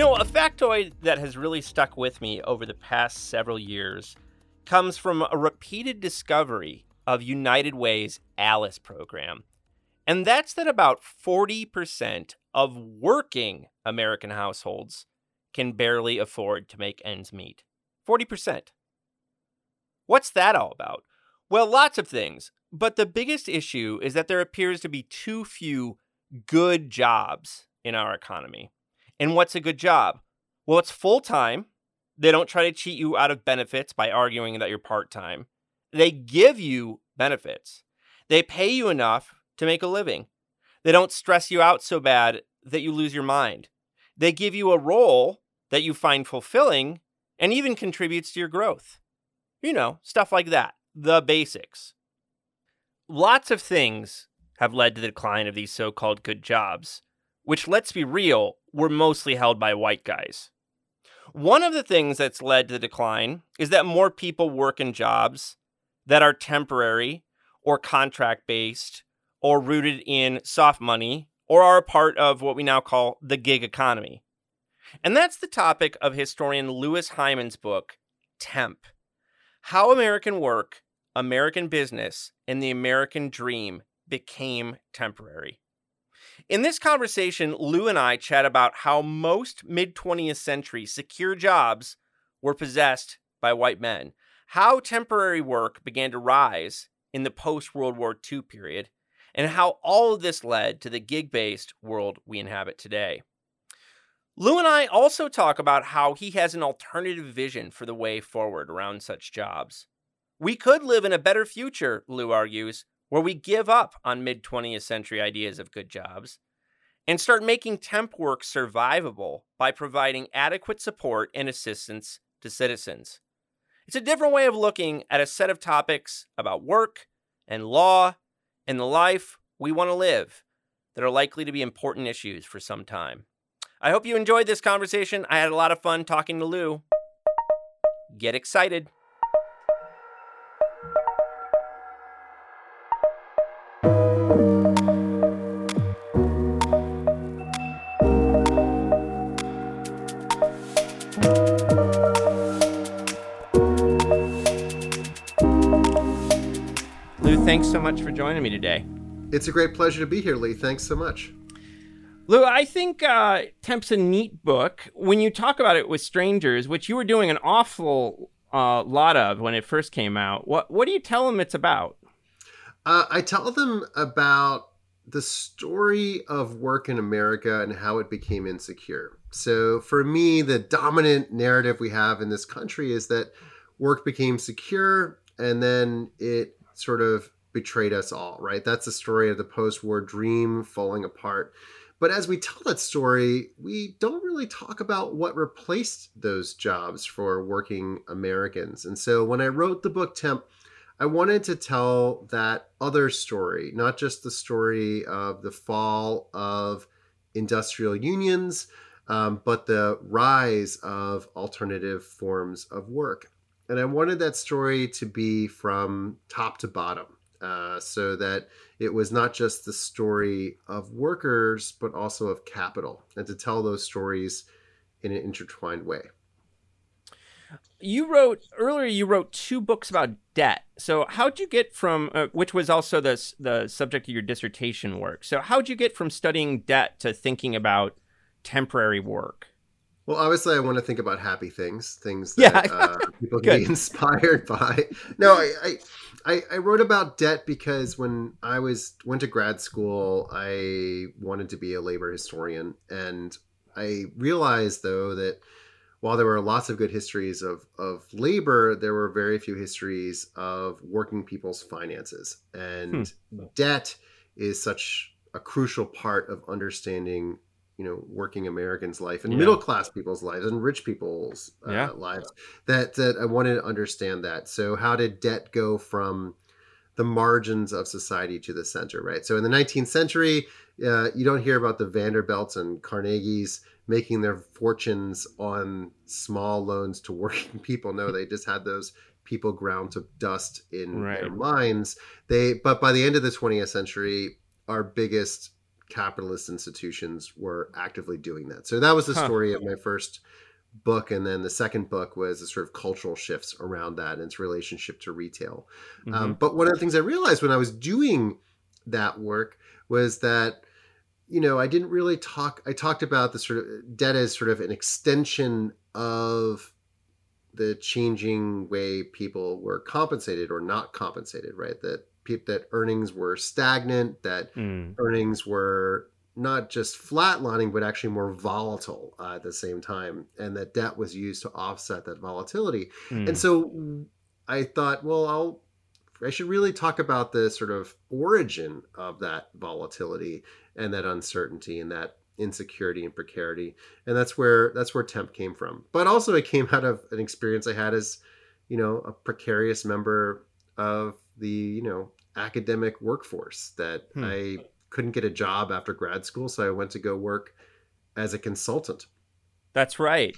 Know, a factoid that has really stuck with me over the past several years comes from a repeated discovery of United Way's Alice program. And that's that about 40% of working American households can barely afford to make ends meet. 40%. What's that all about? Well, lots of things. But the biggest issue is that there appears to be too few good jobs in our economy. And what's a good job? Well, it's full time. They don't try to cheat you out of benefits by arguing that you're part time. They give you benefits. They pay you enough to make a living. They don't stress you out so bad that you lose your mind. They give you a role that you find fulfilling and even contributes to your growth. You know, stuff like that. The basics. Lots of things have led to the decline of these so called good jobs, which, let's be real, were mostly held by white guys. One of the things that's led to the decline is that more people work in jobs that are temporary or contract based or rooted in soft money or are a part of what we now call the gig economy. And that's the topic of historian Louis Hyman's book, Temp How American Work, American Business, and the American Dream Became Temporary. In this conversation, Lou and I chat about how most mid 20th century secure jobs were possessed by white men, how temporary work began to rise in the post World War II period, and how all of this led to the gig based world we inhabit today. Lou and I also talk about how he has an alternative vision for the way forward around such jobs. We could live in a better future, Lou argues, where we give up on mid 20th century ideas of good jobs and start making temp work survivable by providing adequate support and assistance to citizens. It's a different way of looking at a set of topics about work and law and the life we want to live that are likely to be important issues for some time. I hope you enjoyed this conversation. I had a lot of fun talking to Lou. Get excited. Much for joining me today. It's a great pleasure to be here, Lee. Thanks so much. Lou, I think uh, Temp's a neat book. When you talk about it with strangers, which you were doing an awful uh, lot of when it first came out, what what do you tell them it's about? Uh, I tell them about the story of work in America and how it became insecure. So, for me, the dominant narrative we have in this country is that work became secure and then it sort of betrayed us all, right? That's the story of the post war dream falling apart. But as we tell that story, we don't really talk about what replaced those jobs for working Americans. And so when I wrote the book Temp, I wanted to tell that other story, not just the story of the fall of industrial unions, um, but the rise of alternative forms of work. And I wanted that story to be from top to bottom. Uh, so that it was not just the story of workers, but also of capital, and to tell those stories in an intertwined way. You wrote earlier. You wrote two books about debt. So how'd you get from, uh, which was also the the subject of your dissertation work? So how'd you get from studying debt to thinking about temporary work? Well, obviously, I want to think about happy things, things that yeah. uh, people can be inspired by. No, I, I, I, I wrote about debt because when I was went to grad school, I wanted to be a labor historian, and I realized though that while there were lots of good histories of of labor, there were very few histories of working people's finances, and hmm. debt is such a crucial part of understanding you know working Americans' life and yeah. middle class people's lives and rich people's uh, yeah. lives. That that I wanted to understand that. So how did debt go from the margins of society to the center? Right. So in the 19th century, uh, you don't hear about the Vanderbilts and Carnegies making their fortunes on small loans to working people. No, they just had those people ground to dust in right. their minds. They but by the end of the 20th century, our biggest capitalist institutions were actively doing that. So that was the huh. story of my first book and then the second book was the sort of cultural shifts around that and its relationship to retail um, mm-hmm. um, but one of the things i realized when i was doing that work was that you know i didn't really talk i talked about the sort of debt as sort of an extension of the changing way people were compensated or not compensated right that that earnings were stagnant, that mm. earnings were not just flatlining, but actually more volatile uh, at the same time, and that debt was used to offset that volatility. Mm. And so I thought, well, I'll I should really talk about the sort of origin of that volatility and that uncertainty and that insecurity and precarity. And that's where that's where temp came from. But also it came out of an experience I had as, you know, a precarious member of the, you know, academic workforce that hmm. I couldn't get a job after grad school, so I went to go work as a consultant. That's right.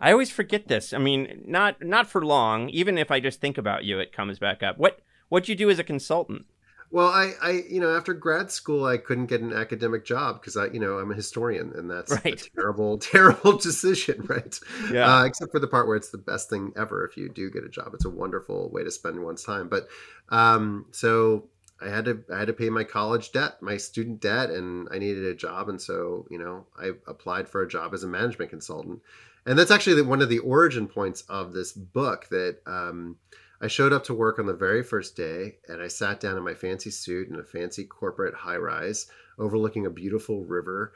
I always forget this. I mean, not not for long. Even if I just think about you, it comes back up. What what you do as a consultant? Well, I, I, you know, after grad school, I couldn't get an academic job because I, you know, I'm a historian, and that's right. a terrible, terrible decision, right? Yeah. Uh, except for the part where it's the best thing ever if you do get a job. It's a wonderful way to spend one's time. But um, so I had to, I had to pay my college debt, my student debt, and I needed a job, and so you know, I applied for a job as a management consultant, and that's actually one of the origin points of this book that. Um, I showed up to work on the very first day and I sat down in my fancy suit in a fancy corporate high rise overlooking a beautiful river.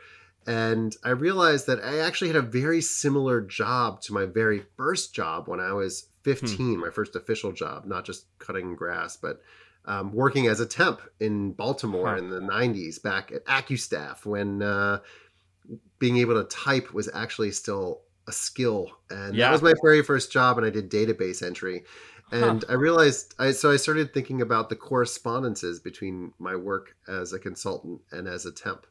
And I realized that I actually had a very similar job to my very first job when I was 15, hmm. my first official job, not just cutting grass, but um, working as a temp in Baltimore huh. in the 90s back at AccuStaff when uh, being able to type was actually still a skill. And yeah. that was my very first job, and I did database entry and huh. I realized I so I started thinking about the correspondences between my work as a consultant and as a temp.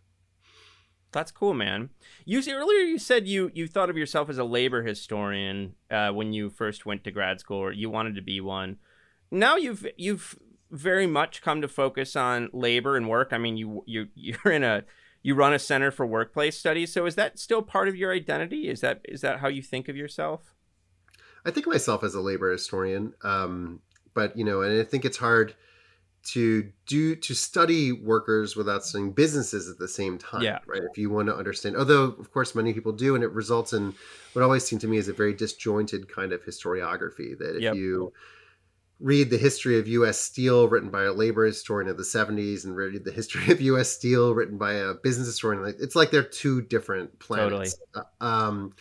That's cool, man. You earlier you said you you thought of yourself as a labor historian uh, when you first went to grad school, or you wanted to be one. Now you've you've very much come to focus on labor and work. I mean, you you you're in a you run a center for workplace studies. So is that still part of your identity? Is that is that how you think of yourself? I think of myself as a labor historian, um, but you know, and I think it's hard to do to study workers without studying businesses at the same time yeah. right if you want to understand although of course many people do and it results in what always seemed to me is a very disjointed kind of historiography that if yep. you read the history of us steel written by a labor historian of the 70s and read the history of us steel written by a business historian it's like they're two different planets totally. Uh, um,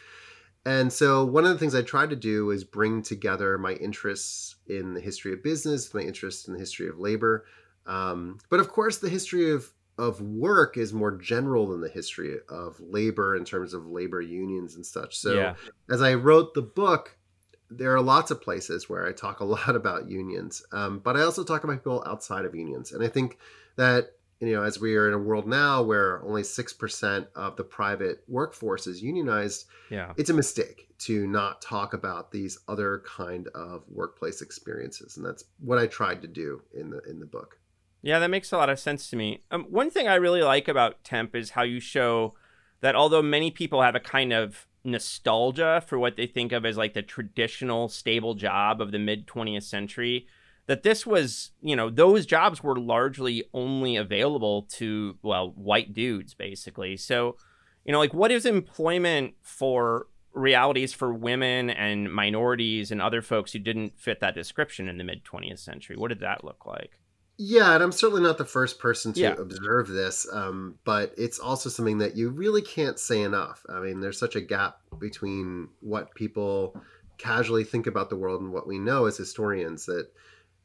and so one of the things I tried to do is bring together my interests in the history of business, my interest in the history of labor. Um, but of course, the history of of work is more general than the history of labor in terms of labor unions and such. So yeah. as I wrote the book, there are lots of places where I talk a lot about unions, um, but I also talk about people outside of unions. And I think that you know, as we are in a world now where only 6% of the private workforce is unionized, yeah. it's a mistake to not talk about these other kind of workplace experiences. And that's what I tried to do in the in the book. Yeah, that makes a lot of sense to me. Um, one thing I really like about Temp is how you show that although many people have a kind of nostalgia for what they think of as like the traditional stable job of the mid 20th century, that this was, you know, those jobs were largely only available to, well, white dudes, basically. So, you know, like what is employment for realities for women and minorities and other folks who didn't fit that description in the mid 20th century? What did that look like? Yeah, and I'm certainly not the first person to yeah. observe this, um, but it's also something that you really can't say enough. I mean, there's such a gap between what people casually think about the world and what we know as historians that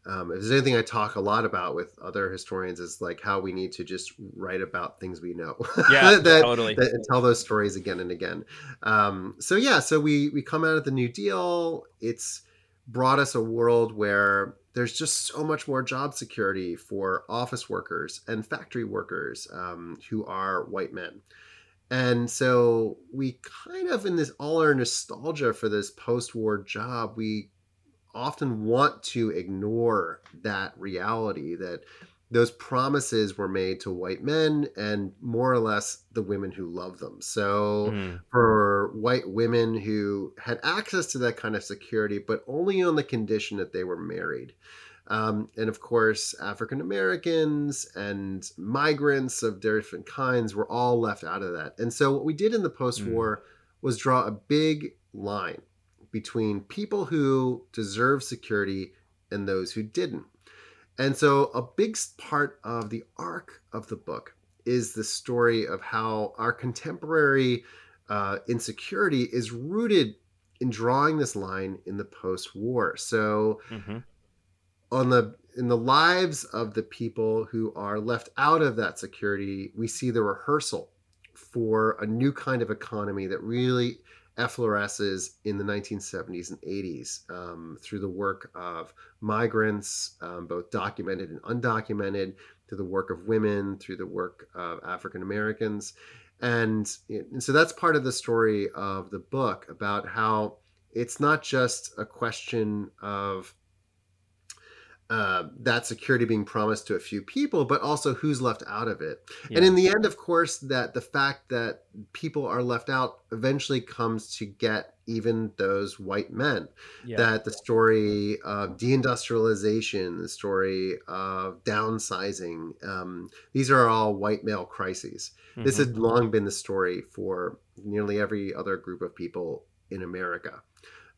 um, if there's anything I talk a lot about with other historians is like how we need to just write about things we know. Yeah, that, totally. That, and tell those stories again and again. Um, so yeah, so we we come out of the New Deal. It's brought us a world where there's just so much more job security for office workers and factory workers um, who are white men. And so we kind of, in this all our nostalgia for this post-war job, we often want to ignore that reality that those promises were made to white men and more or less the women who love them. So mm. for white women who had access to that kind of security, but only on the condition that they were married. Um, and of course, African Americans and migrants of different kinds were all left out of that. And so what we did in the post war mm. was draw a big line between people who deserve security and those who didn't. And so, a big part of the arc of the book is the story of how our contemporary uh, insecurity is rooted in drawing this line in the post-war. So, mm-hmm. on the in the lives of the people who are left out of that security, we see the rehearsal for a new kind of economy that really effloresces in the 1970s and 80s um, through the work of migrants, um, both documented and undocumented, through the work of women, through the work of African Americans. And, and so that's part of the story of the book about how it's not just a question of uh, that security being promised to a few people, but also who's left out of it. Yeah. And in the end, of course, that the fact that people are left out eventually comes to get even those white men. Yeah. That the story of deindustrialization, the story of downsizing, um, these are all white male crises. Mm-hmm. This has long been the story for nearly every other group of people in America.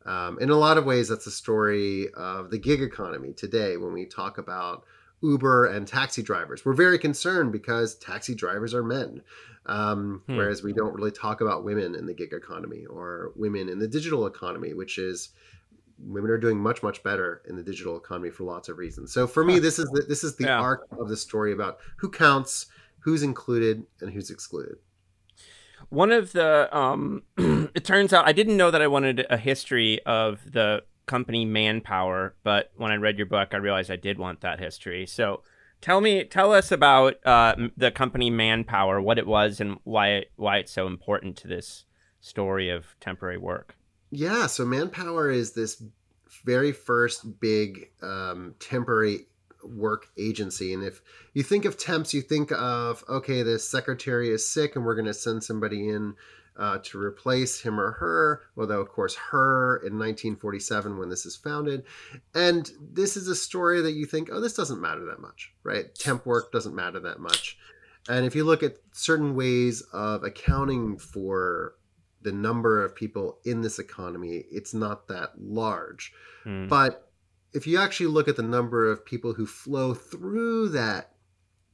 Um, in a lot of ways, that's a story of the gig economy today when we talk about Uber and taxi drivers. We're very concerned because taxi drivers are men, um, hmm. whereas we don't really talk about women in the gig economy or women in the digital economy, which is women are doing much much better in the digital economy for lots of reasons. So for me, this is the, this is the yeah. arc of the story about who counts, who's included, and who's excluded one of the um it turns out I didn't know that I wanted a history of the company Manpower, but when I read your book, I realized I did want that history. So tell me, tell us about uh, the company Manpower, what it was, and why it, why it's so important to this story of temporary work. Yeah, so Manpower is this very first big um, temporary work agency. And if you think of temps, you think of, okay, the secretary is sick and we're going to send somebody in uh, to replace him or her, although, of course, her in 1947 when this is founded. And this is a story that you think, oh, this doesn't matter that much, right? Temp work doesn't matter that much. And if you look at certain ways of accounting for the number of people in this economy, it's not that large. Mm. But if you actually look at the number of people who flow through that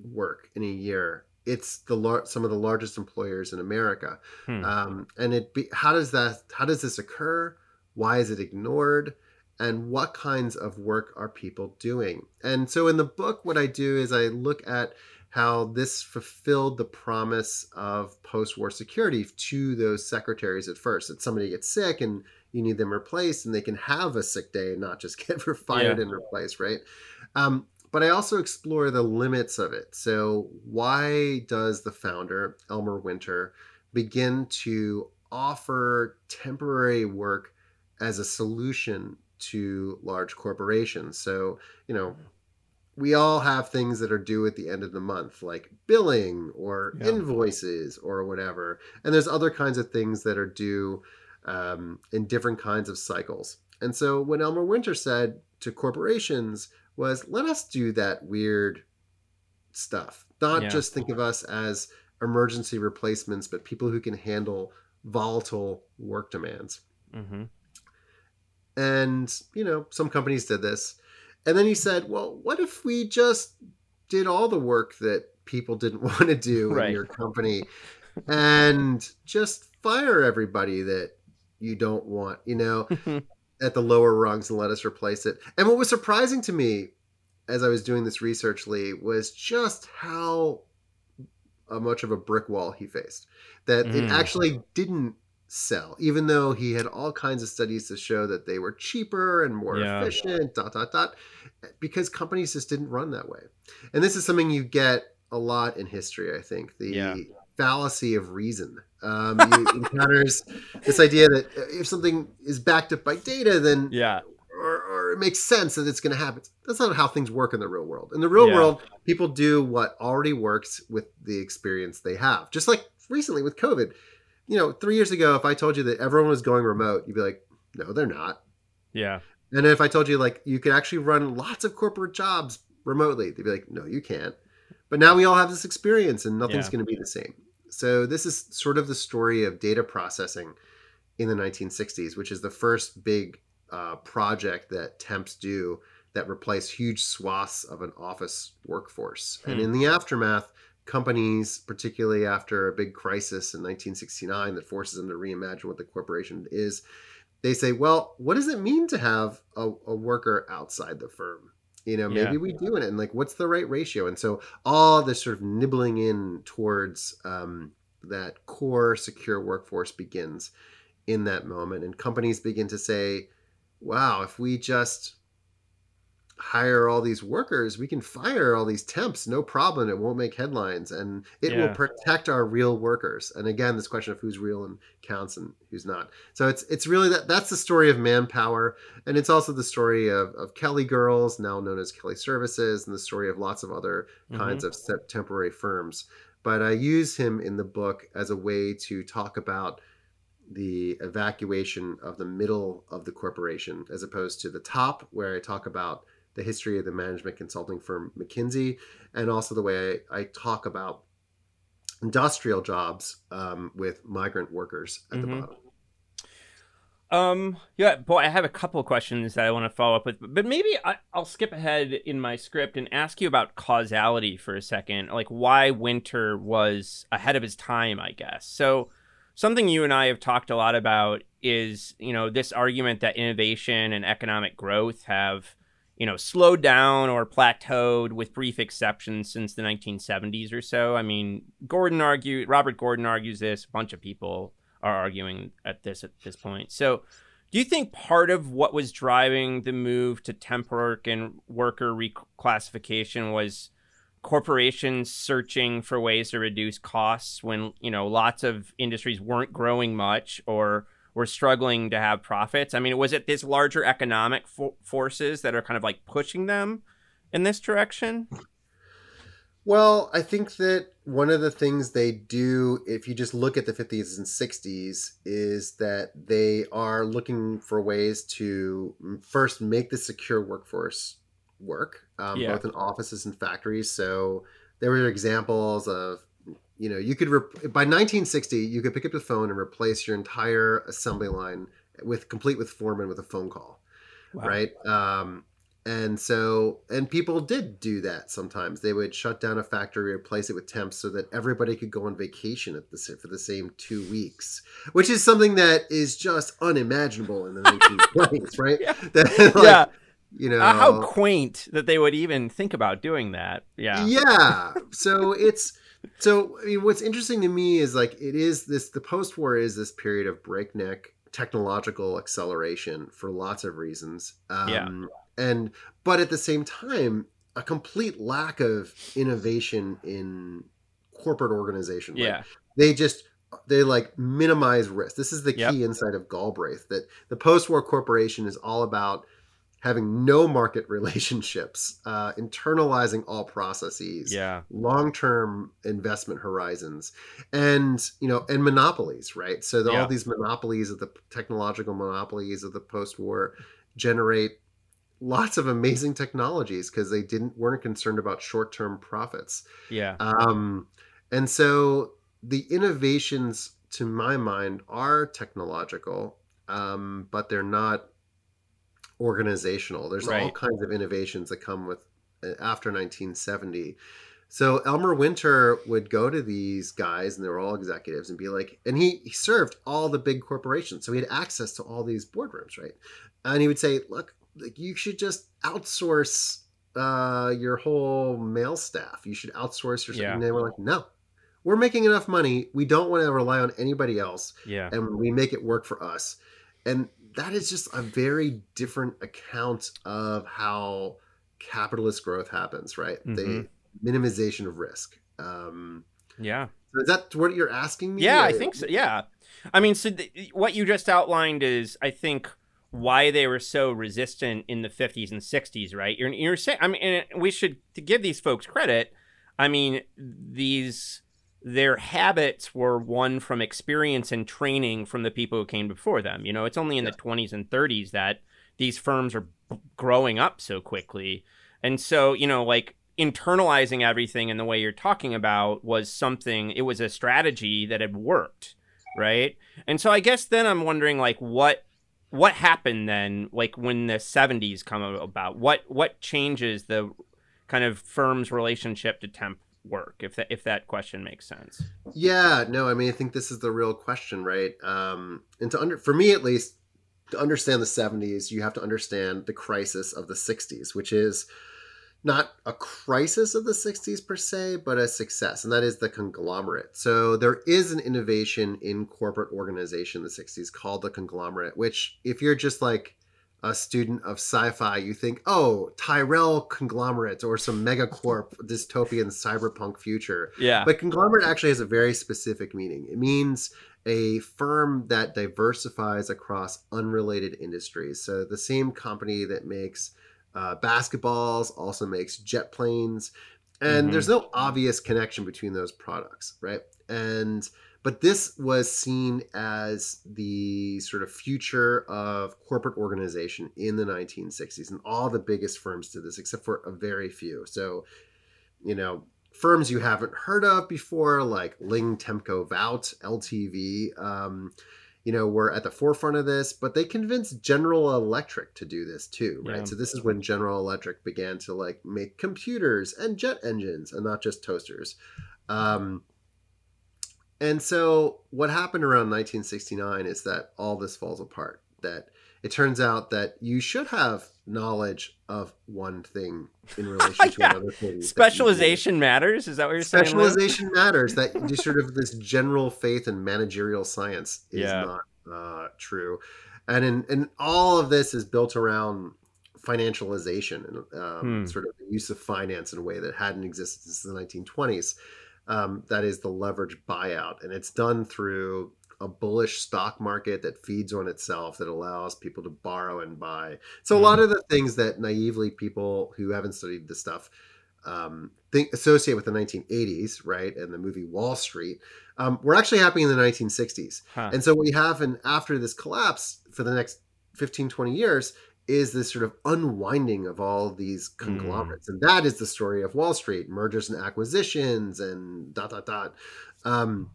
work in a year, it's the lar- some of the largest employers in America. Hmm. Um, and it be, how does that how does this occur? Why is it ignored? And what kinds of work are people doing? And so in the book, what I do is I look at how this fulfilled the promise of post-war security to those secretaries at first. That somebody gets sick and you need them replaced, and they can have a sick day and not just get fired yeah. and replaced, right? Um, but I also explore the limits of it. So, why does the founder, Elmer Winter, begin to offer temporary work as a solution to large corporations? So, you know, we all have things that are due at the end of the month, like billing or yeah. invoices or whatever. And there's other kinds of things that are due um, in different kinds of cycles. And so, when Elmer Winter said to corporations, was let us do that weird stuff. Not yeah. just think of us as emergency replacements, but people who can handle volatile work demands. Mm-hmm. And, you know, some companies did this. And then he said, well, what if we just did all the work that people didn't want to do right. in your company and just fire everybody that you don't want, you know? at the lower rungs and let us replace it. And what was surprising to me as I was doing this research, Lee, was just how much of a brick wall he faced. That mm. it actually didn't sell, even though he had all kinds of studies to show that they were cheaper and more yeah. efficient, dot, dot, dot, because companies just didn't run that way. And this is something you get a lot in history, I think. The yeah. fallacy of reason um, encounters this idea that if something is backed up by data, then yeah, or, or it makes sense that it's going to happen. That's not how things work in the real world. In the real yeah. world, people do what already works with the experience they have. Just like recently with COVID. You know, three years ago, if I told you that everyone was going remote, you'd be like, no, they're not. Yeah. And if I told you like you could actually run lots of corporate jobs remotely, they'd be like, no, you can't. But now we all have this experience and nothing's yeah. going to be the same. So this is sort of the story of data processing in the 1960s, which is the first big uh, project that temps do that replace huge swaths of an office workforce. Hmm. And in the aftermath, companies, particularly after a big crisis in 1969 that forces them to reimagine what the corporation is, they say, well, what does it mean to have a, a worker outside the firm? You know, maybe yeah. we do it, and like, what's the right ratio? And so, all this sort of nibbling in towards um, that core secure workforce begins in that moment, and companies begin to say, wow, if we just hire all these workers, we can fire all these temps, no problem. It won't make headlines and it yeah. will protect our real workers. And again, this question of who's real and counts and who's not. So it's it's really that that's the story of manpower. And it's also the story of, of Kelly Girls, now known as Kelly Services, and the story of lots of other mm-hmm. kinds of temporary firms. But I use him in the book as a way to talk about the evacuation of the middle of the corporation as opposed to the top where i talk about the history of the management consulting firm mckinsey and also the way i, I talk about industrial jobs um, with migrant workers at mm-hmm. the bottom um. Yeah. Boy, I have a couple of questions that I want to follow up with, but maybe I, will skip ahead in my script and ask you about causality for a second, like why Winter was ahead of his time, I guess. So, something you and I have talked a lot about is, you know, this argument that innovation and economic growth have, you know, slowed down or plateaued with brief exceptions since the 1970s or so. I mean, Gordon argued, Robert Gordon argues this, a bunch of people are arguing at this at this point. So, do you think part of what was driving the move to temp work and worker reclassification was corporations searching for ways to reduce costs when you know lots of industries weren't growing much or were struggling to have profits i mean was it this larger economic fo- forces that are kind of like pushing them in this direction Well, I think that one of the things they do, if you just look at the 50s and 60s, is that they are looking for ways to first make the secure workforce work, um, yeah. both in offices and factories. So there were examples of, you know, you could, by 1960, you could pick up the phone and replace your entire assembly line with complete with foreman with a phone call. Wow. Right. Um, and so, and people did do that sometimes. They would shut down a factory, replace it with temps so that everybody could go on vacation at the, for the same two weeks, which is something that is just unimaginable in the 1920s, right? Yeah. That, like, yeah. You know, uh, how quaint that they would even think about doing that. Yeah. Yeah. So it's, so I mean, what's interesting to me is like, it is this, the post war is this period of breakneck technological acceleration for lots of reasons. Um, yeah and but at the same time a complete lack of innovation in corporate organization yeah they just they like minimize risk this is the key yep. insight of galbraith that the post-war corporation is all about having no market relationships uh, internalizing all processes yeah long-term investment horizons and you know and monopolies right so the, yeah. all these monopolies of the technological monopolies of the post-war generate lots of amazing technologies because they didn't weren't concerned about short-term profits. Yeah. Um, and so the innovations, to my mind, are technological, um, but they're not organizational. There's right. all kinds of innovations that come with uh, after 1970. So Elmer Winter would go to these guys, and they were all executives, and be like, and he, he served all the big corporations, so he had access to all these boardrooms, right? And he would say, "Look, like you should just outsource uh, your whole mail staff. You should outsource your. Yeah. And they were like, no, we're making enough money. We don't want to rely on anybody else. Yeah. And we make it work for us. And that is just a very different account of how capitalist growth happens, right? Mm-hmm. The minimization of risk. Um, yeah. is that what you're asking me? Yeah, I think so. Yeah. I mean, so th- what you just outlined is, I think, why they were so resistant in the 50s and 60s, right? You're, you're saying, I mean, we should to give these folks credit. I mean, these their habits were one from experience and training from the people who came before them. You know, it's only in yeah. the 20s and 30s that these firms are growing up so quickly. And so, you know, like internalizing everything in the way you're talking about was something, it was a strategy that had worked, right? And so I guess then I'm wondering, like, what what happened then like when the 70s come about what what changes the kind of firm's relationship to temp work if that if that question makes sense yeah no i mean i think this is the real question right um and to under for me at least to understand the 70s you have to understand the crisis of the 60s which is not a crisis of the 60s per se, but a success, and that is the conglomerate. So there is an innovation in corporate organization in the 60s called the conglomerate, which if you're just like a student of sci-fi, you think, oh, Tyrell conglomerate or some megacorp dystopian cyberpunk future. Yeah. But conglomerate actually has a very specific meaning. It means a firm that diversifies across unrelated industries. So the same company that makes uh, basketballs, also makes jet planes. And mm-hmm. there's no obvious connection between those products, right? And but this was seen as the sort of future of corporate organization in the 1960s, and all the biggest firms did this, except for a very few. So, you know, firms you haven't heard of before, like Ling Temco Vought, LTV. Um, you know, were at the forefront of this, but they convinced General Electric to do this too, right? Yeah. So this is when General Electric began to like make computers and jet engines and not just toasters. Um, and so what happened around 1969 is that all this falls apart. That it turns out that you should have knowledge of one thing in relation to yeah. another thing. Specialization matters. Is that what you're Specialization saying? Specialization matters. That just sort of this general faith in managerial science is yeah. not uh, true, and in and all of this is built around financialization and um, hmm. sort of the use of finance in a way that hadn't existed since the 1920s. Um, that is the leverage buyout, and it's done through a bullish stock market that feeds on itself that allows people to borrow and buy. So a lot mm-hmm. of the things that naively people who haven't studied this stuff um, think associate with the 1980s, right, and the movie Wall Street, um, were actually happening in the 1960s. Huh. And so what you have in after this collapse for the next 15, 20 years is this sort of unwinding of all these conglomerates. And that is the story of Wall Street, mergers and acquisitions and dot dot dot. Um,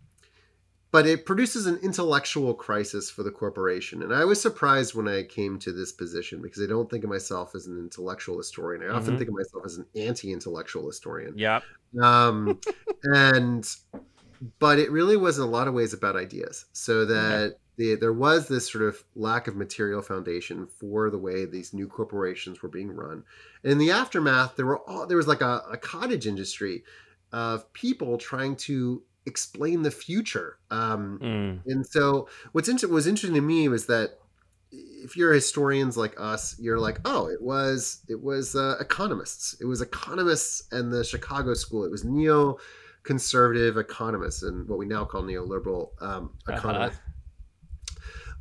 but it produces an intellectual crisis for the corporation. And I was surprised when I came to this position because I don't think of myself as an intellectual historian. I often Mhm. think of myself as an anti-intellectual historian. Yep. Um, and but it really was in a lot of ways about ideas. So that the, there was this sort of lack of material foundation for the way these new corporations were being run. And in the aftermath, there were all there was like a, a cottage industry of people trying to explain the future. Um, Mm. and so what's inter- was interesting to me was that if you're historians like us, you're like, oh, it was it was uh, economists. It was economists and the Chicago School. It was neo conservative economists and what we now call neoliberal um, Uh-huh. economists.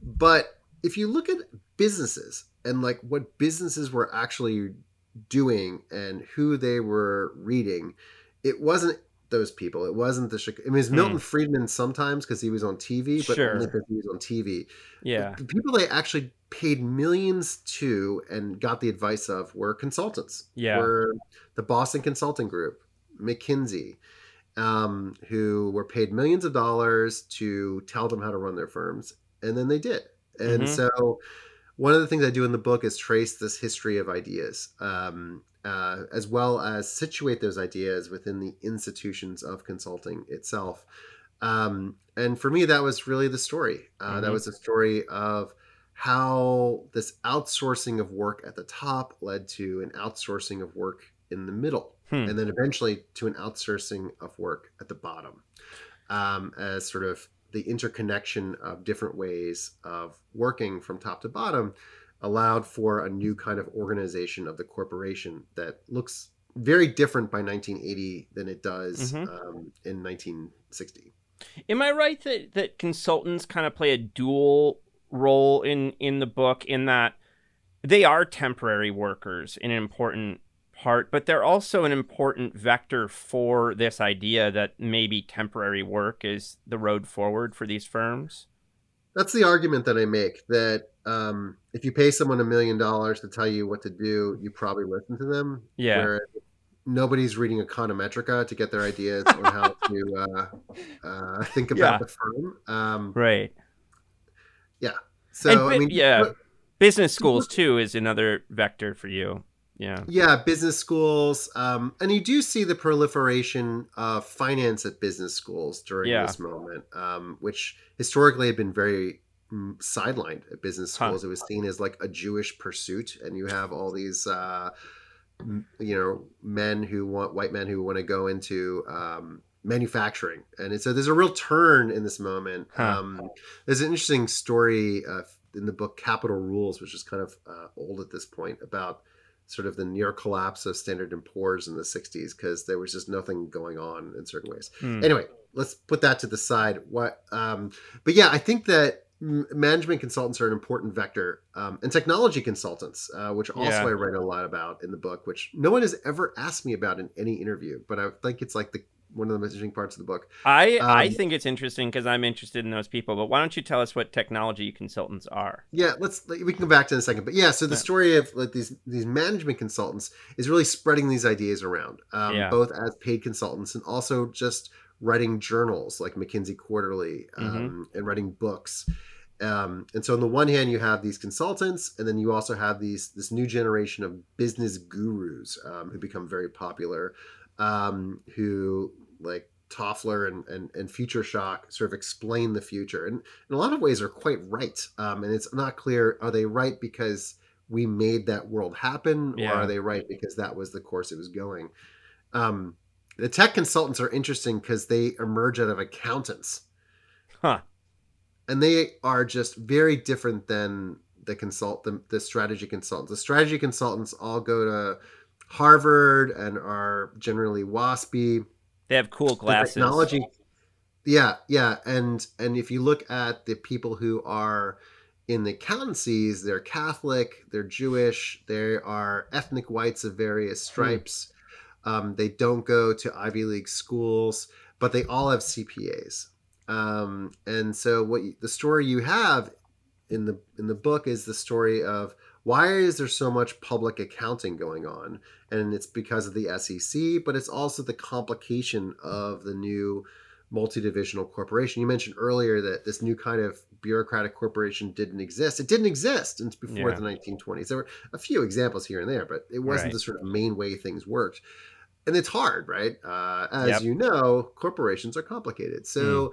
But if you look at businesses and like what businesses were actually doing and who they were reading, it wasn't those people. It wasn't the. Chic- I mean, it's Milton Friedman sometimes because he was on TV, but Hmm. Sure. only because he was on TV. Yeah. The people they actually paid millions to and got the advice of were consultants. Yeah. Were the Boston Consulting Group, McKinsey, um, who were paid millions of dollars to tell them how to run their firms, and then they did. And Mhm. so, one of the things I do in the book is trace this history of ideas, um, uh, as well as situate those ideas within the institutions of consulting itself. Um, and for me, that was really the story. Uh, That Mhm. was the story of how this outsourcing of work at the top led to an outsourcing of work in the middle, Hmm. and then eventually to an outsourcing of work at the bottom, um, as sort of the interconnection of different ways of working from top to bottom allowed for a new kind of organization of the corporation that looks very different by 1980 than it does Mhm. um, in 1960. Am I right that that consultants kind of play a dual role in in the book in that they are temporary workers in an important part, but they're also an important vector for this idea that maybe temporary work is the road forward for these firms? That's the argument that I make that um, if you pay someone a million dollars to tell you what to do, you probably listen to them. Yeah. Nobody's reading Econometrica to get their ideas on how to uh, uh, think about Yeah. the firm. Um, Right. yeah. So, And I mean, yeah. look- Business schools too is another vector for you. Yeah. Yeah, business schools, um, and you do see the proliferation of finance at business schools during Yeah. this moment, um, which historically had been very mm, sidelined at business Huh. schools. It was seen as like a Jewish pursuit, and you have all these, uh, you know, men who want white men who want to go into um, manufacturing, and so there's a real turn in this moment. Huh. Um, there's an interesting story uh, in the book Capital Rules, which is kind of uh, old at this point, about sort of the near collapse of Standard and Poor's in the 60s because there was just nothing going on in certain ways. Hmm. Anyway, let's put that to the side. What, um, but yeah, I think that management consultants are an important vector, um, and technology consultants, uh, which also Yeah. I write a lot about in the book, which no one has ever asked me about in any interview, but I think it's like the one of the messaging parts of the book. I I Um, think it's interesting because I'm interested in those people. But why don't you tell us what technology consultants are? Yeah, let's we can go back to it in a second. But yeah, so the Yeah. story of like these these management consultants is really spreading these ideas around, um, Yeah. both as paid consultants and also just writing journals like McKinsey Quarterly Mm-hmm. um, and writing books. Um, and so on the one hand, you have these consultants, and then you also have these this new generation of business gurus um, who become very popular, um, who like Toffler and, and, and Future Shock sort of explain the future. And in a lot of ways are quite right. Um, and it's not clear, are they right because we made that world happen Yeah. or are they right because that was the course it was going? Um, the tech consultants are interesting because they emerge out of accountants Huh. and they are just very different than the consult the, the strategy consultants. The strategy consultants all go to Harvard and are generally waspy They have cool the glasses. technology yeah yeah and and if you look at the people who are in the accountancies they're catholic they're jewish they are ethnic whites of various Hmm. stripes Um, they don't go to Ivy League schools, but they all have CPAs. Um, and so, what you, the story you have in the in the book is the story of why is there so much public accounting going on, and it's because of the SEC, but it's also the complication of the new multi-divisional corporation. You mentioned earlier that this new kind of bureaucratic corporation didn't exist. It didn't exist before yeah. the 1920s. There were a few examples here and there, but it wasn't right. the sort of main way things worked. And it's hard, right? Uh, as yep. you know, corporations are complicated. So mm.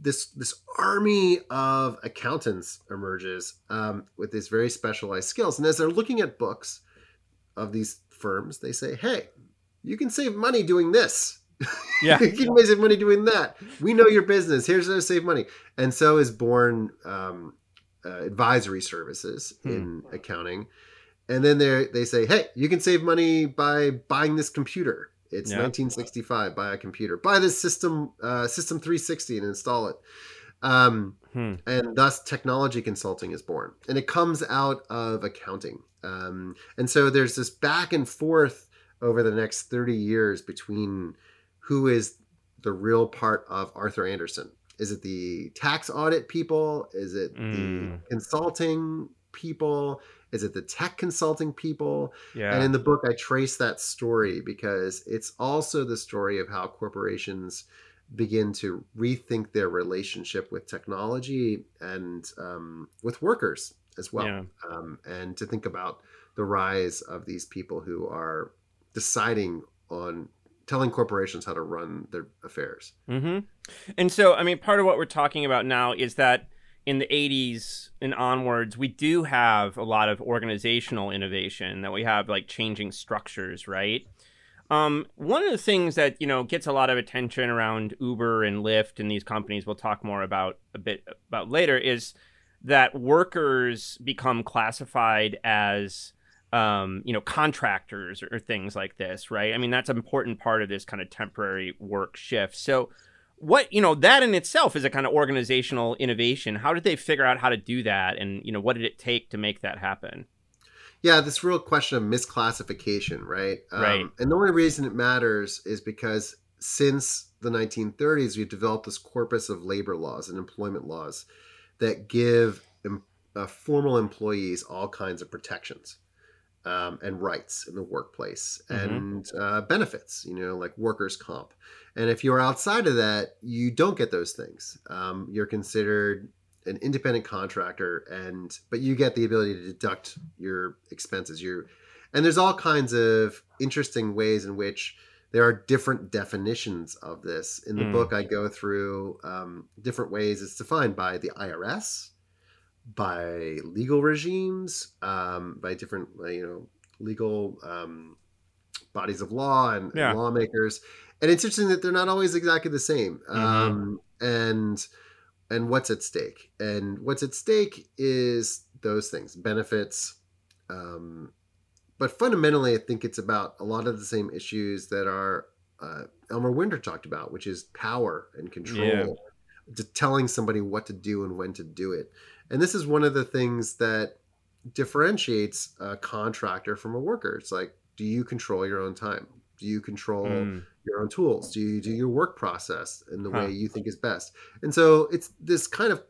this this army of accountants emerges um, with these very specialized skills. And as they're looking at books of these firms, they say, "Hey, you can save money doing this." Yeah. you can save money doing that. We know your business. Here's how to save money. And so is born um, uh, advisory services hmm. in accounting. And then they they say, hey, you can save money by buying this computer. It's yeah. 1965. Buy a computer. Buy this system, uh, System 360, and install it. Um, hmm. And thus, technology consulting is born, and it comes out of accounting. Um, and so there's this back and forth over the next 30 years between who is the real part of Arthur Andersen. Is it the tax audit people? Is it mm. the consulting people? Is it the tech consulting people? Yeah. And in the book, I trace that story because it's also the story of how corporations begin to rethink their relationship with technology and um, with workers as well. Yeah. Um, and to think about the rise of these people who are deciding on telling corporations how to run their affairs. Mm-hmm. And so, I mean, part of what we're talking about now is that in the 80s and onwards, we do have a lot of organizational innovation that we have like changing structures, right? Um, one of the things that you know gets a lot of attention around Uber and Lyft and these companies we'll talk more about a bit about later is that workers become classified as um, you know, contractors or, or things like this, right? I mean, that's an important part of this kind of temporary work shift. So, what you know, that in itself is a kind of organizational innovation. How did they figure out how to do that, and you know, what did it take to make that happen? Yeah, this real question of misclassification, right? Um, right. And the only reason it matters is because since the 1930s, we've developed this corpus of labor laws and employment laws that give uh, formal employees all kinds of protections um, and rights in the workplace mm-hmm. and uh, benefits, you know, like workers' comp. And if you're outside of that, you don't get those things. Um, you're considered an independent contractor, and but you get the ability to deduct your expenses. You and there's all kinds of interesting ways in which there are different definitions of this. In the mm. book, I go through um, different ways it's defined by the IRS, by legal regimes, um, by different you know legal um, bodies of law and, yeah. and, lawmakers. And it's interesting that they're not always exactly the same. Mm-hmm. Um, and and what's at stake? And what's at stake is those things, benefits. Um, but fundamentally, I think it's about a lot of the same issues that are uh, Elmer Winter talked about, which is power and control, yeah. to telling somebody what to do and when to do it. And this is one of the things that differentiates a contractor from a worker. It's like, do you control your own time? Do you control mm. Your own tools? Do you do your work process in the huh. way you think is best? And so it's this kind of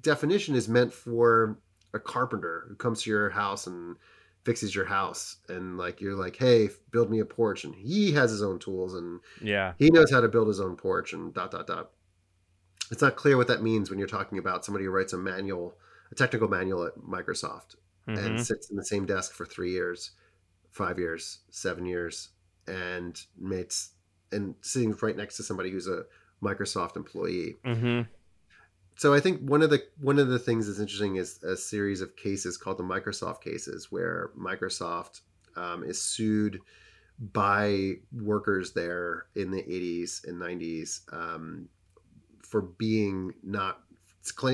definition is meant for a carpenter who comes to your house and fixes your house and like you're like hey build me a porch and he has his own tools and yeah he knows how to build his own porch and dot dot dot it's not clear what that means when you're talking about somebody who writes a manual, a technical manual at Microsoft mm-hmm. and sits in the same desk for three years, five years, seven years, and mates and sitting right next to somebody who's a Microsoft employee. Mm-hmm. So I think one of the one of the things that's interesting is a series of cases called the Microsoft cases, where Microsoft um, is sued by workers there in the 80s and 90s um, for being not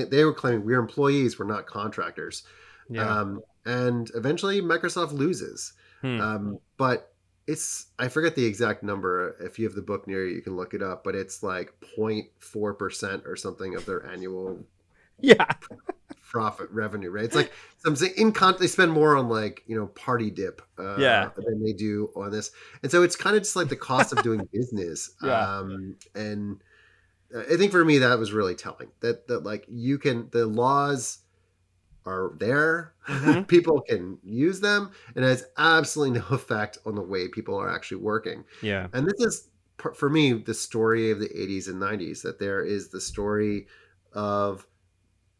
they were claiming we're employees we're not contractors yeah. um, and eventually microsoft loses hmm. um, but it's i forget the exact number if you have the book near you you can look it up but it's like 0.4% or something of their annual yeah profit revenue, right? It's like some in con they spend more on like you know party dip, uh, yeah, than they do on this, and so it's kind of just like the cost of doing business. Yeah. Um, and I think for me that was really telling that that like you can the laws are there, Mhm. people can use them, and it has absolutely no effect on the way people are actually working. yeah And this is for me the story of the 80s and 90s that there is the story of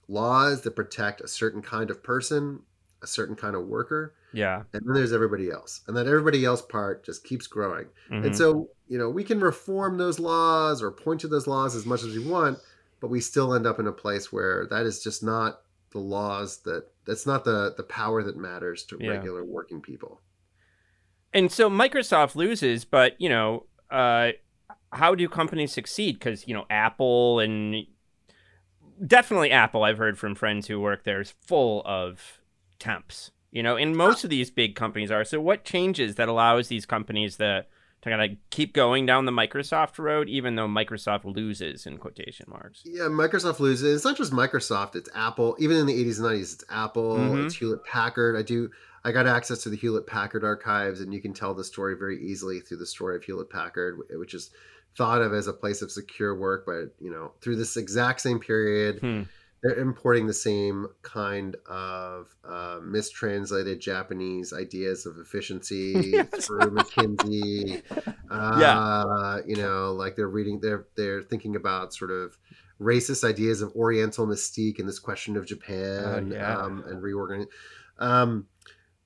laws that protect a certain kind of person, a certain kind of worker, yeah and then there's everybody else. And that everybody else part just keeps growing. Mhm. And so, you know, we can reform those laws or point to those laws as much as we want, but we still end up in a place where that is just not the laws that that's not the the power that matters to Yeah. regular working people. and so microsoft loses but you know uh how do companies succeed because you know apple and definitely apple i've heard from friends who work there is full of temps you know and most of these big companies are so what changes that allows these companies to to kind of keep going down the microsoft road even though microsoft loses in quotation marks Yeah, Microsoft loses. It's not just Microsoft; it's Apple. Even in the '80s and '90s, it's Apple. Mhm. It's Hewlett Packard. I do. I got access to the Hewlett Packard archives, and you can tell the story very easily through the story of Hewlett Packard, which is thought of as a place of secure work. But you know, through this exact same period, Hmm. They're importing the same kind of uh, mistranslated Japanese ideas of efficiency Yes. through McKinsey. Uh, you know, like they're reading, they're they're thinking about sort of racist ideas of Oriental mystique and this question of Japan Oh, yeah. um, and reorganizing. Um,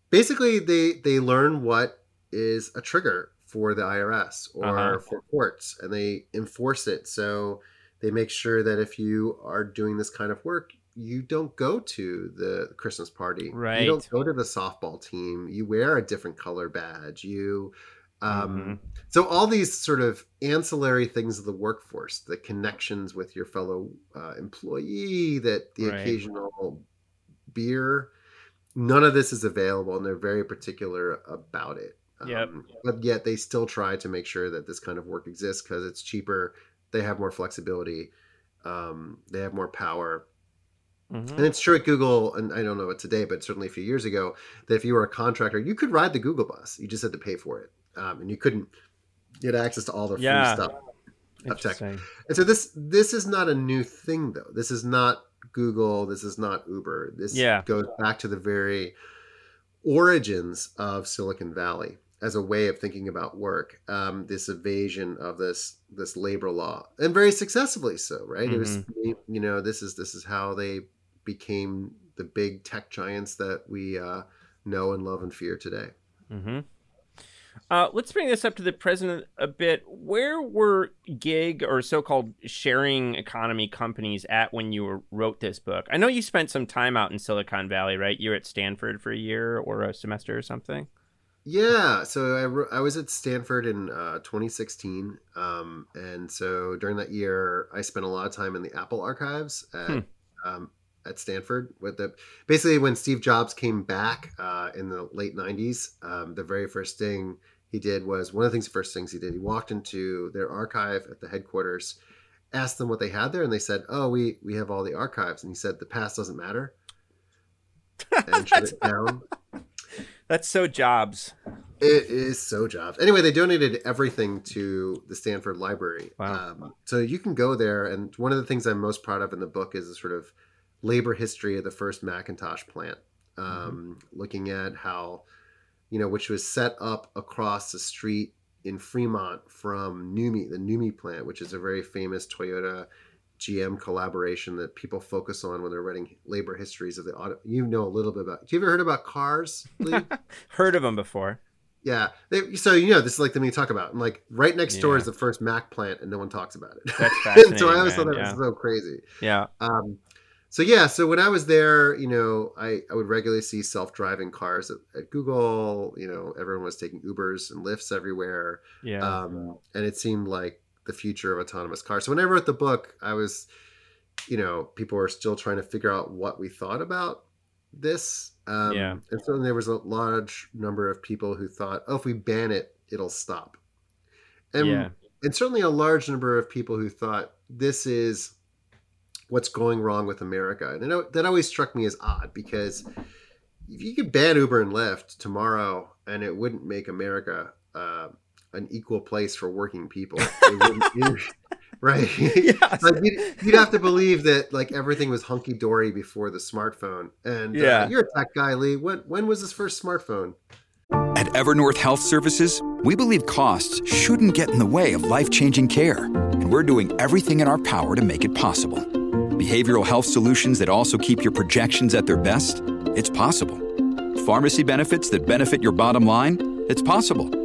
basically, they they learn what is a trigger for the IRS or Uh-huh. for courts, and they enforce it. So they make sure that if you are doing this kind of work, you don't go to the Christmas party. Right. You don't go to the softball team. You wear a different color badge. You um Mhm. so all these sort of ancillary things of the workforce, the connections with your fellow uh, employee, that the Right. occasional beer, none of this is available, and they're very particular about it. Yep. Um, but yet they still try to make sure that this kind of work exists because it's cheaper. They have more flexibility. Um, they have more power. Mhm. And it's true at Google, and I don't know it today, but certainly a few years ago, that if you were a contractor, you could ride the Google bus. You just had to pay for it, um, and you couldn't get access to all the free stuff of tech. And so this this is not a new thing, though. This is not Google. This is not Uber. This Yeah. goes back to the very origins of Silicon Valley as a way of thinking about work. Um, this evasion of this this labor law, and very successfully so. Right? It was you know this is this is how they became the big tech giants that we uh, know and love and fear today. hmm Uh, let's bring this up to the present a bit. Where were gig or so-called sharing economy companies at when you were, wrote this book? I know you spent some time out in Silicon Valley, right? You were at Stanford for a year or a semester or something. Yeah, so I, I was at Stanford in uh, 2016, um, and so during that year, I spent a lot of time in the Apple archives at, Hmm. um, at Stanford. With the basically when Steve Jobs came back uh, in the late 90s, um, the very first thing he did was one of the things, first things he did, he walked into their archive at the headquarters, asked them what they had there, and they said, "Oh, we we have all the archives," and he said, "The past doesn't matter," and shut it down. That's so Jobs. It is so jobs. Anyway, they donated everything to the Stanford Library. Wow. Um, so you can go there. And one of the things I'm most proud of in the book is the sort of labor history of the first Macintosh plant, um, looking at how, you know, which was set up across the street in Fremont from NUMMI, the NUMMI plant, which is a very famous Toyota GM collaboration that people focus on when they're writing labor histories of the auto. You know a little bit about. Do you ever heard about cars? Heard of them before. Yeah. They, so you know, this is like the thing you talk about. And like right next door is the first Mac plant, and no one talks about it. That's so I always thought that yeah. was so crazy. Yeah. Um, so yeah, so when I was there, you know, I, I would regularly see self-driving cars at, at Google. You know, everyone was taking Ubers and Lyfts everywhere, Yeah. um, and it seemed like the future of autonomous cars. So when I wrote the book, I was, you know, people were still trying to figure out what we thought about this. Um, Yeah. And so there was a large number of people who thought, oh, if we ban it, it'll stop. And Yeah. and certainly a large number of people who thought this is what's going wrong with America. And it, that always struck me as odd because if you could ban Uber and Lyft tomorrow and it wouldn't make America uh, an equal place for working people, right? Yes. like you'd, you'd, have to believe that like everything was hunky dory before the smartphone. And uh, yeah, uh, you're a tech guy, Lee. When when was this first smartphone? At Evernorth Health Services, we believe costs shouldn't get in the way of life changing care, and we're doing everything in our power to make it possible. Behavioral health solutions that also keep your projections at their best? It's possible. Pharmacy benefits that benefit your bottom line? It's possible.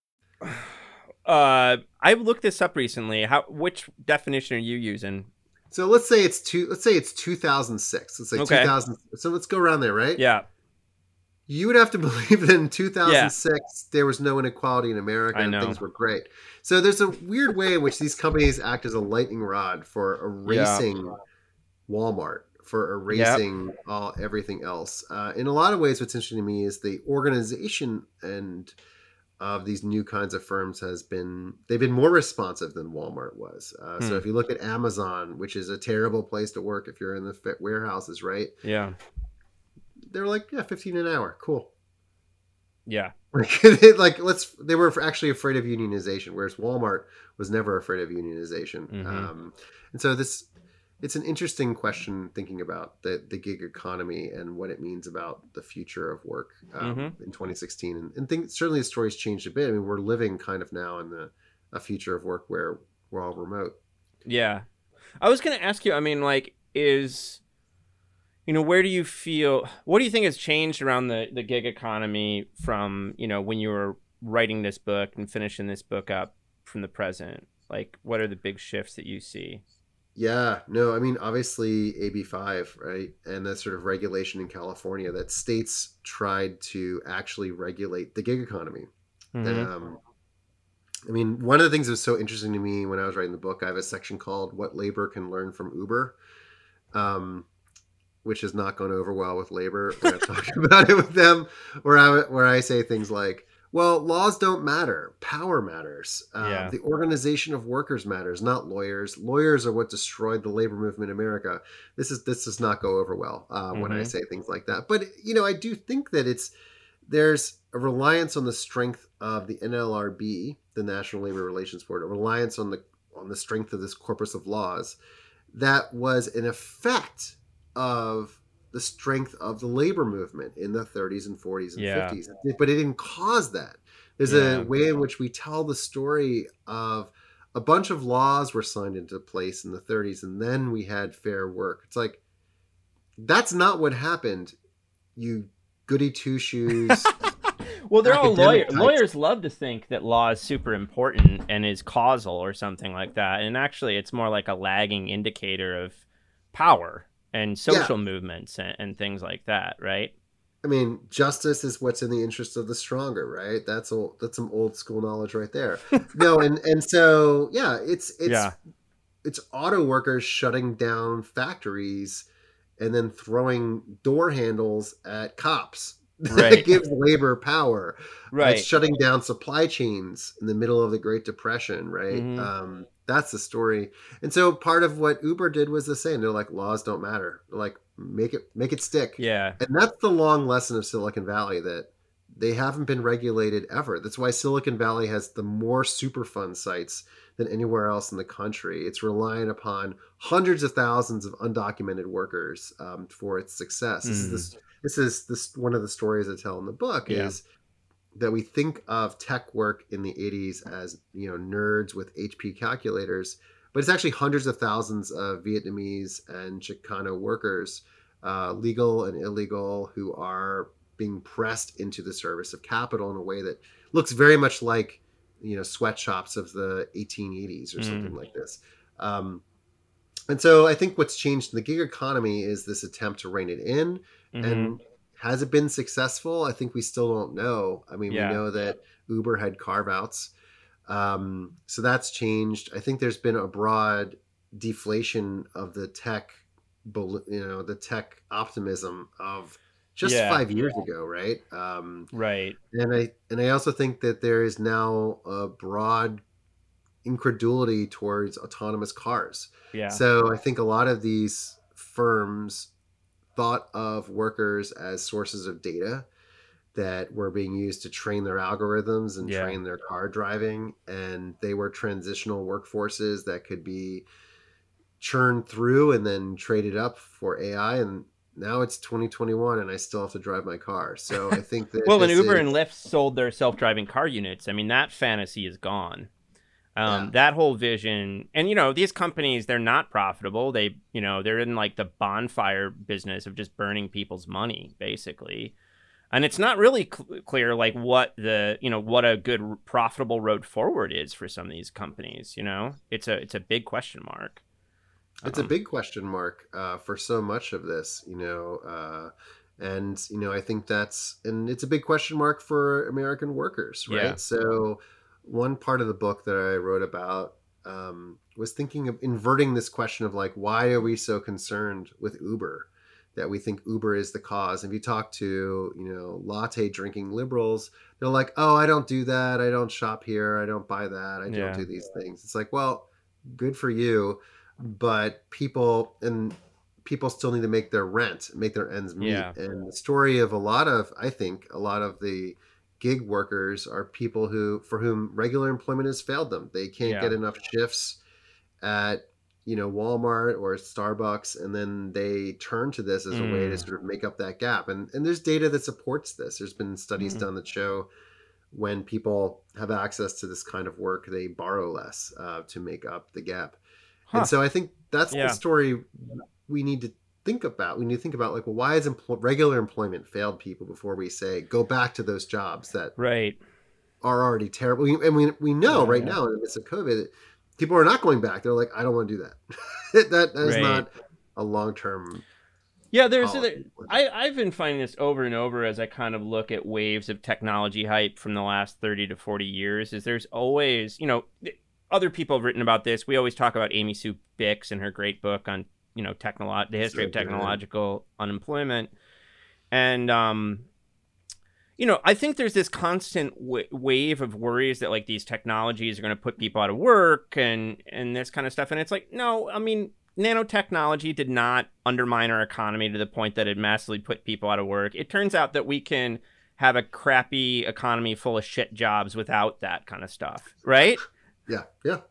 Uh, I looked this up recently. How? Which definition are you using? So let's say it's two. Let's say it's 2006. Let's say okay. 2000. So let's go around there, right? Yeah. You would have to believe that in 2006 yeah. there was no inequality in America and things were great. So there's a weird way in which these companies act as a lightning rod for erasing yeah. Walmart, for erasing yep. all everything else. Uh, in a lot of ways, what's interesting to me is the organization and of these new kinds of firms has been they've been more responsive than Walmart was. Uh, hmm. So if you look at Amazon, which is a terrible place to work if you're in the warehouses, right? Yeah, they're like yeah, fifteen an hour, cool. Yeah, like let's they were actually afraid of unionization, whereas Walmart was never afraid of unionization. Mm-hmm. Um, and so this it's an interesting question thinking about the, the gig economy and what it means about the future of work um, mm-hmm. in 2016 and, and think certainly the story's changed a bit. I mean we're living kind of now in the a future of work where we're all remote. Yeah. I was going to ask you i mean like is you know where do you feel what do you think has changed around the the gig economy from you know when you were writing this book and finishing this book up from the present? Like what are the big shifts that you see yeah, no, I mean, obviously AB5, right? And that sort of regulation in California that states tried to actually regulate the gig economy. Mm-hmm. Um, I mean, one of the things that was so interesting to me when I was writing the book, I have a section called What Labor Can Learn from Uber, um, which has not gone over well with labor. When I talk about it with them, where I, where I say things like, well, laws don't matter. Power matters. Uh, yeah. The organization of workers matters, not lawyers. Lawyers are what destroyed the labor movement in America. This is this does not go over well uh, mm-hmm. when I mm-hmm. say things like that. But you know, I do think that it's there's a reliance on the strength of the NLRB, the National Labor Relations Board, a reliance on the on the strength of this corpus of laws that was an effect of the strength of the labor movement in the 30s and 40s and yeah. 50s. But it didn't cause that. There's yeah. a way in which we tell the story of a bunch of laws were signed into place in the 30s, and then we had fair work. It's like that's not what happened. You goody two shoes. well, they're all lawyers. Lawyers love to think that law is super important and is causal or something like that. And actually, it's more like a lagging indicator of power and social yeah. movements and, and things like that, right? I mean, justice is what's in the interest of the stronger, right? That's old, that's some old school knowledge right there. no, and and so yeah, it's it's yeah. it's auto workers shutting down factories and then throwing door handles at cops. Right. that gives labor power. Right. It's shutting down supply chains in the middle of the Great Depression, right? Mm-hmm. Um, that's the story. And so part of what Uber did was the same. They're like laws don't matter. They're like make it make it stick. Yeah. And that's the long lesson of Silicon Valley that they haven't been regulated ever. That's why Silicon Valley has the more Superfund sites than anywhere else in the country. It's relying upon hundreds of thousands of undocumented workers um, for its success. Mm. This is hmm. this, this is this one of the stories I tell in the book yeah. is that we think of tech work in the 80s as you know nerds with HP calculators, but it's actually hundreds of thousands of Vietnamese and Chicano workers uh, legal and illegal, who are being pressed into the service of capital in a way that looks very much like you know sweatshops of the 1880s or mm. something like this. Um, and so I think what's changed in the gig economy is this attempt to rein it in. Mm-hmm. And has it been successful? I think we still don't know. I mean, yeah. we know that Uber had carve outs. Um, so that's changed. I think there's been a broad deflation of the tech, you know, the tech optimism of just yeah. five years ago, right? Um, right. And I and I also think that there is now a broad incredulity towards autonomous cars. Yeah. So I think a lot of these firms thought of workers as sources of data that were being used to train their algorithms and yeah. train their car driving and they were transitional workforces that could be churned through and then traded up for AI and now it's 2021 and I still have to drive my car. So I think that Well, when Uber is... and Lyft sold their self-driving car units. I mean, that fantasy is gone. Um, yeah. That whole vision, and you know, these companies, they're not profitable. They, you know, they're in like the bonfire business of just burning people's money, basically. And it's not really cl- clear, like what the, you know, what a good profitable road forward is for some of these companies. You know, it's a, it's a big question mark. It's um, a big question mark uh, for so much of this, you know. Uh, and you know, I think that's, and it's a big question mark for American workers, right? Yeah. So one part of the book that I wrote about um, was thinking of inverting this question of like, why are we so concerned with Uber? That we think Uber is the cause. If you talk to, you know, latte drinking liberals, they're like, oh, I don't do that. I don't shop here. I don't buy that. I don't do these things. It's like, well, good for you. But people, and people still need to make their rent, make their ends meet. Yeah. And the story of a lot of, I think, a lot of the, gig workers are people who for whom regular employment has failed them. They can't yeah. get enough shifts at you know Walmart or Starbucks, and then they turn to this as mm. a way to mm. sort of make up that gap. And and there's data that supports this. There's been studies mm. done that show when people have access to this kind of work, they borrow less uh, to make up the gap. Huh. And so I think that's yeah. the story we need to think about when you think about like well why has empl- regular employment failed people before we say go back to those jobs that right. are already terrible? And we, we know yeah, right yeah. now in the midst of covid people are not going back. They're like i don't want to do that. That, that is right. not a long-term yeah there's a, I, i've been finding this over and over as i kind of look at waves of technology hype from the last 30 to 40 years is there's always you know other people have written about this. We always talk about amy sue bix and her great book on you know technolo- the history so of technological good. unemployment. And um you know i think there's this constant w- wave of worries that like these technologies are going to put people out of work and and this kind of stuff. And it's like no i mean nanotechnology did not undermine our economy to the point that it massively put people out of work. It turns out that we can have a crappy economy full of shit jobs without that kind of stuff right? Yeah yeah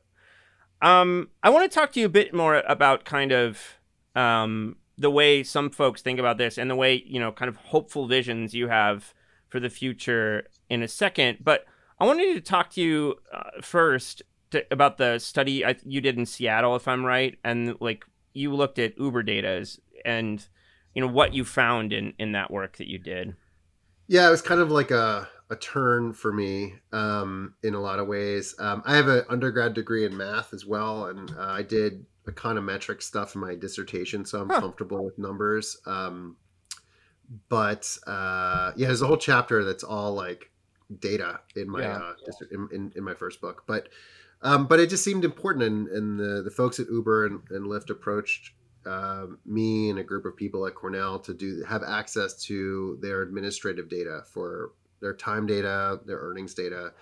um, I want to talk to you a bit more about kind of um, the way some folks think about this and the way, you know, kind of hopeful visions you have for the future in a second. But I wanted to talk to you uh, first to, about the study I, you did in Seattle, if I'm right. And like you looked at Uber data and, you know, what you found in, in that work that you did. Yeah, it was kind of like a a turn for me um, in a lot of ways. Um, I have an undergrad degree in math as well, and uh, I did econometric stuff in my dissertation, so I'm huh. comfortable with numbers. Um, but uh, yeah, there's a whole chapter that's all like data in my yeah. uh, in, in, in, my first book. But um, but it just seemed important, and, and the the folks at Uber and, and Lyft approached uh, me and a group of people at Cornell to do have access to their administrative data for their time data, their earnings data.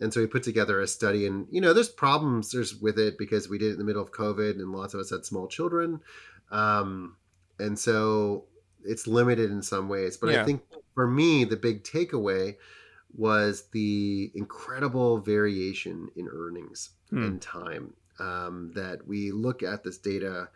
And so we put together a study and you know there's problems there's with it because we did it in the middle of COVID and lots of us had small children. Um, and so it's limited in some ways. But yeah. I think for me the big takeaway was the incredible variation in earnings hmm. and time um, that we look at this data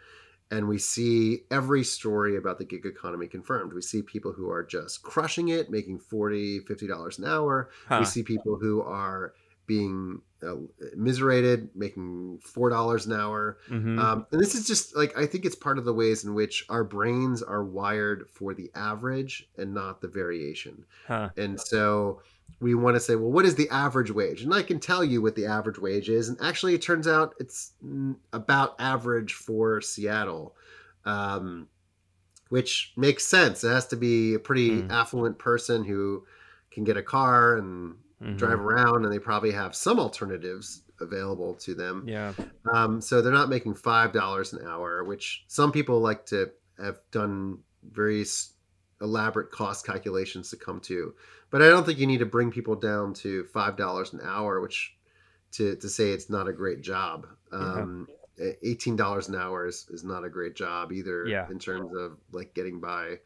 and we see every story about the gig economy confirmed we see people who are just crushing it making 40 50 dollars an hour huh. we see people who are being uh, miserated, making four dollars an hour, Mhm. um, and this is just like I think it's part of the ways in which our brains are wired for the average and not the variation. Huh. And so we want to say, well, what is the average wage? And I can tell you what the average wage is. And actually, it turns out it's mm, about average for Seattle, um, which makes sense. It has to be a pretty Hmm. affluent person who can get a car and Mhm. drive around, and they probably have some alternatives available to them. Yeah. Um, so they're not making five dollars an hour, which some people like to have done very elaborate cost calculations to come to. But I don't think you need to bring people down to five dollars an hour, which to to say it's not a great job. Um, Eighteen dollars an hour is, is not a great job either. Yeah. In terms of like getting by,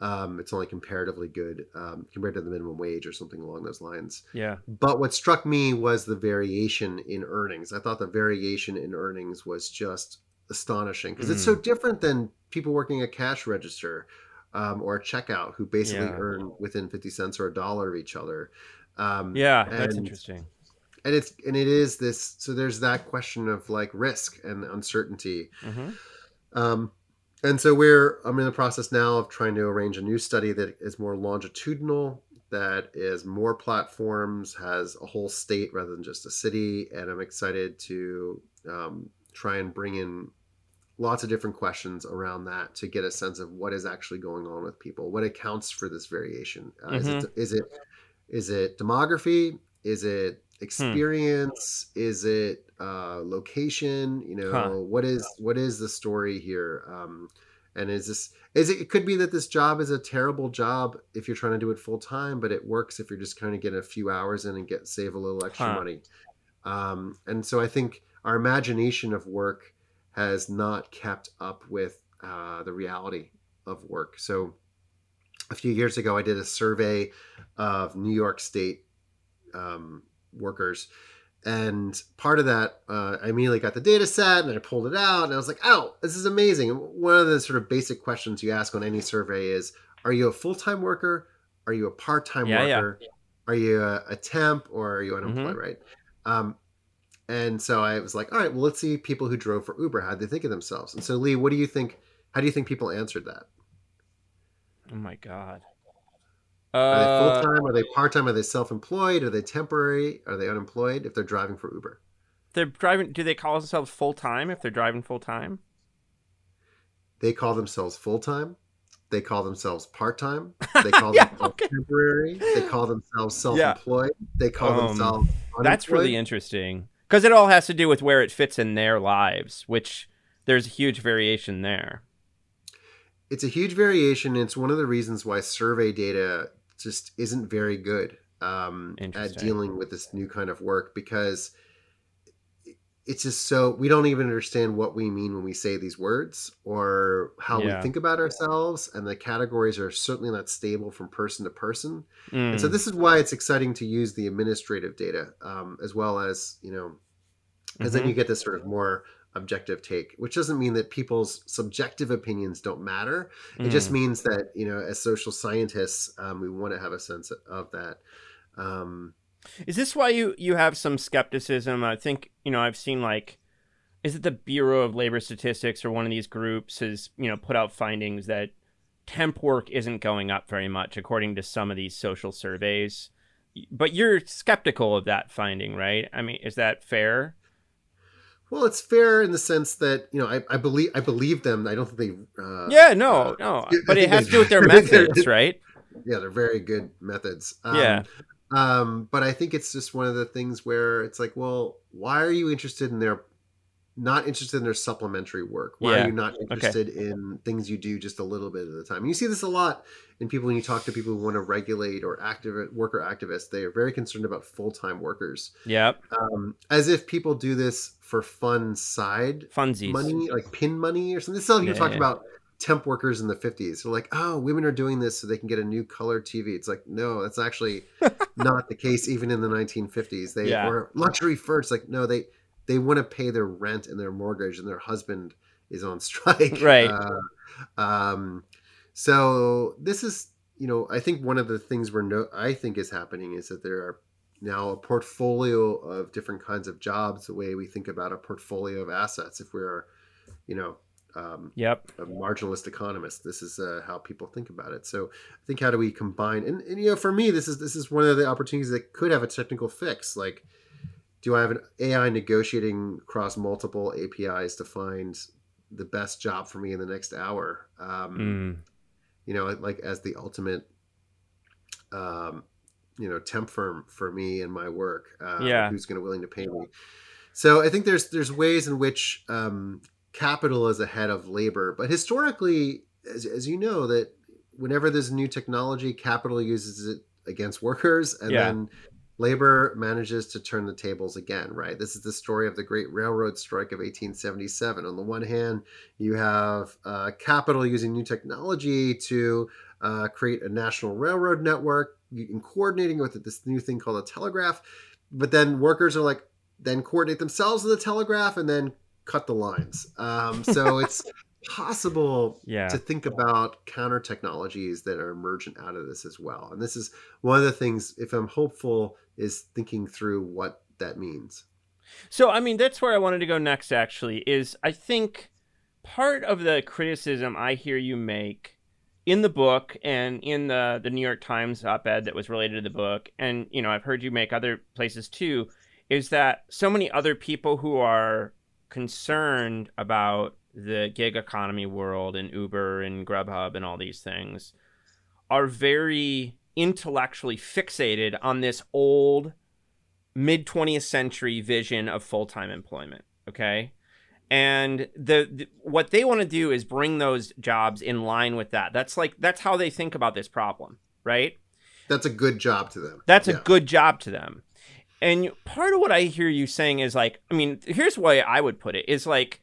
um, it's only comparatively good um, compared to the minimum wage or something along those lines. Yeah. But what struck me was the variation in earnings. I thought the variation in earnings was just astonishing because it's so different than people working a cash register um, or a checkout who basically Yeah. earn within 50 cents or a dollar of each other. Um, Yeah, that's and- interesting. And it's and it is this. So there's that question of like risk and uncertainty. hmm Um, and so we're I'm in the process now of trying to arrange a new study that is more longitudinal, that is more platforms, has a whole state rather than just a city, and I'm excited to um, try and bring in lots of different questions around that to get a sense of what is actually going on with people, what accounts for this variation. Uh, Is it is it is it demography? Is it experience? Is it uh, location? You know, Huh. what is what is the story here? Um, and is this is it? It could be that this job is a terrible job if you're trying to do it full time, but it works if you're just kind of getting a few hours in and get save a little extra Huh. money. Um, and so I think our imagination of work has not kept up with uh, the reality of work. So a few years ago, I did a survey of New York State um, workers. And part of that, uh, I immediately got the data set and I pulled it out and I was like, oh, this is amazing. One of the sort of basic questions you ask on any survey is Are you a full time worker? Are you a part time Yeah, yeah. worker? Are you a, a temp or are you unemployed, right? Um, and so I was like, all right, well, let's see people who drove for Uber. How they think of themselves? And so, Lee, what do you think? How do you think people answered that? Oh my god. Are they Uh, full time? Are they part time? Are they self employed? Are they temporary? Are they unemployed if they're driving for Uber? they're driving. Do they call themselves full time if they're driving full time? They call themselves full time. They call themselves part time. They call themselves temporary. They call themselves self employed. They call Um, themselves. That's really interesting because it all has to do with where it fits in their lives, which there's a huge variation there. it's a huge variation. It's one of the reasons why survey data just isn't very good um, at dealing with this new kind of work because it's just so we don't even understand what we mean when we say these words or how Yeah. we think about ourselves and the categories are certainly not stable from person to person and so Mm. this is why it's exciting to use the administrative data um, as well as you know because then Mhm. you get this sort of more objective take which doesn't mean that people's subjective opinions don't matter it just Mm. means that you know as social scientists um, we want to have a sense of that um, Is this why you you have some skepticism? I think you know I've seen like, is it the Bureau of Labor Statistics or one of these groups has you know put out findings that temp work isn't going up very much according to some of these social surveys, but you're skeptical of that finding, right? I mean, is that fair? Well it's fair in the sense that you know i, I believe i believe them i don't think they uh, yeah, no, uh, no, but it has they- to do with their I think they're- methods, right? yeah they're very good methods um, Yeah. um but i think it's just one of the things where it's like well why are you interested in their not interested in their supplementary work why Yeah. are you not Okay. interested in things you do just a little bit at a time and you see this a lot in people when you talk to people who want to regulate or active worker activists they are very concerned about full-time workers Yep, um, as if people do this for fun side funsies. money, like pin money or something. This is how you Yeah, talk yeah. about temp workers in the 50s. They're like, oh, women are doing this so they can get a new color TV. It's like, no, that's actually not the case even in the 1950s. They Yeah. or luxury first. Like, no, they they want to pay their rent and their mortgage and their husband is on strike. Right. Uh, um, so this is, you know, I think one of the things we're no, I think is happening is that there are now a portfolio of different kinds of jobs the way we think about a portfolio of assets if we're you know um, yep a marginalist economist this is uh, how people think about it so i think how do we combine and, and you know for me this is this is one of the opportunities that could have a technical fix like do i have an ai negotiating across multiple apis to find the best job for me in the next hour um, mm. you know like as the ultimate um, you know temp firm for me and my work uh, yeah who's going to willing to pay me so i think there's there's ways in which um, capital is ahead of labor but historically as, as you know that whenever there's new technology capital uses it against workers and Yeah. then labor manages to turn the tables again right? This is the story of the great railroad strike of 1877 on the one hand you have uh, capital using new technology to uh, create a national railroad network and coordinating with this new thing called a telegraph. But then workers are like then coordinate themselves with the telegraph and then cut the lines. Um, so it's possible Yeah. to think about counter technologies that are emergent out of this as well. And this is one of the things if i'm hopeful is thinking through what that means. So, I mean, that's where I wanted to go next, actually, is I think part of the criticism I hear you make in the book and in the, the New York Times op ed that was related to the book, and, you know, I've heard you make other places too, is that so many other people who are concerned about the gig economy world and Uber and Grubhub and all these things are very intellectually fixated on this old mid 20th century vision of full-time employment okay? And the, the what they want to do is bring those jobs in line with that. That's like that's how they think about this problem right? That's a good job to them. That's a good job to them. And part of what i hear you saying is like i mean here's why i would put it is like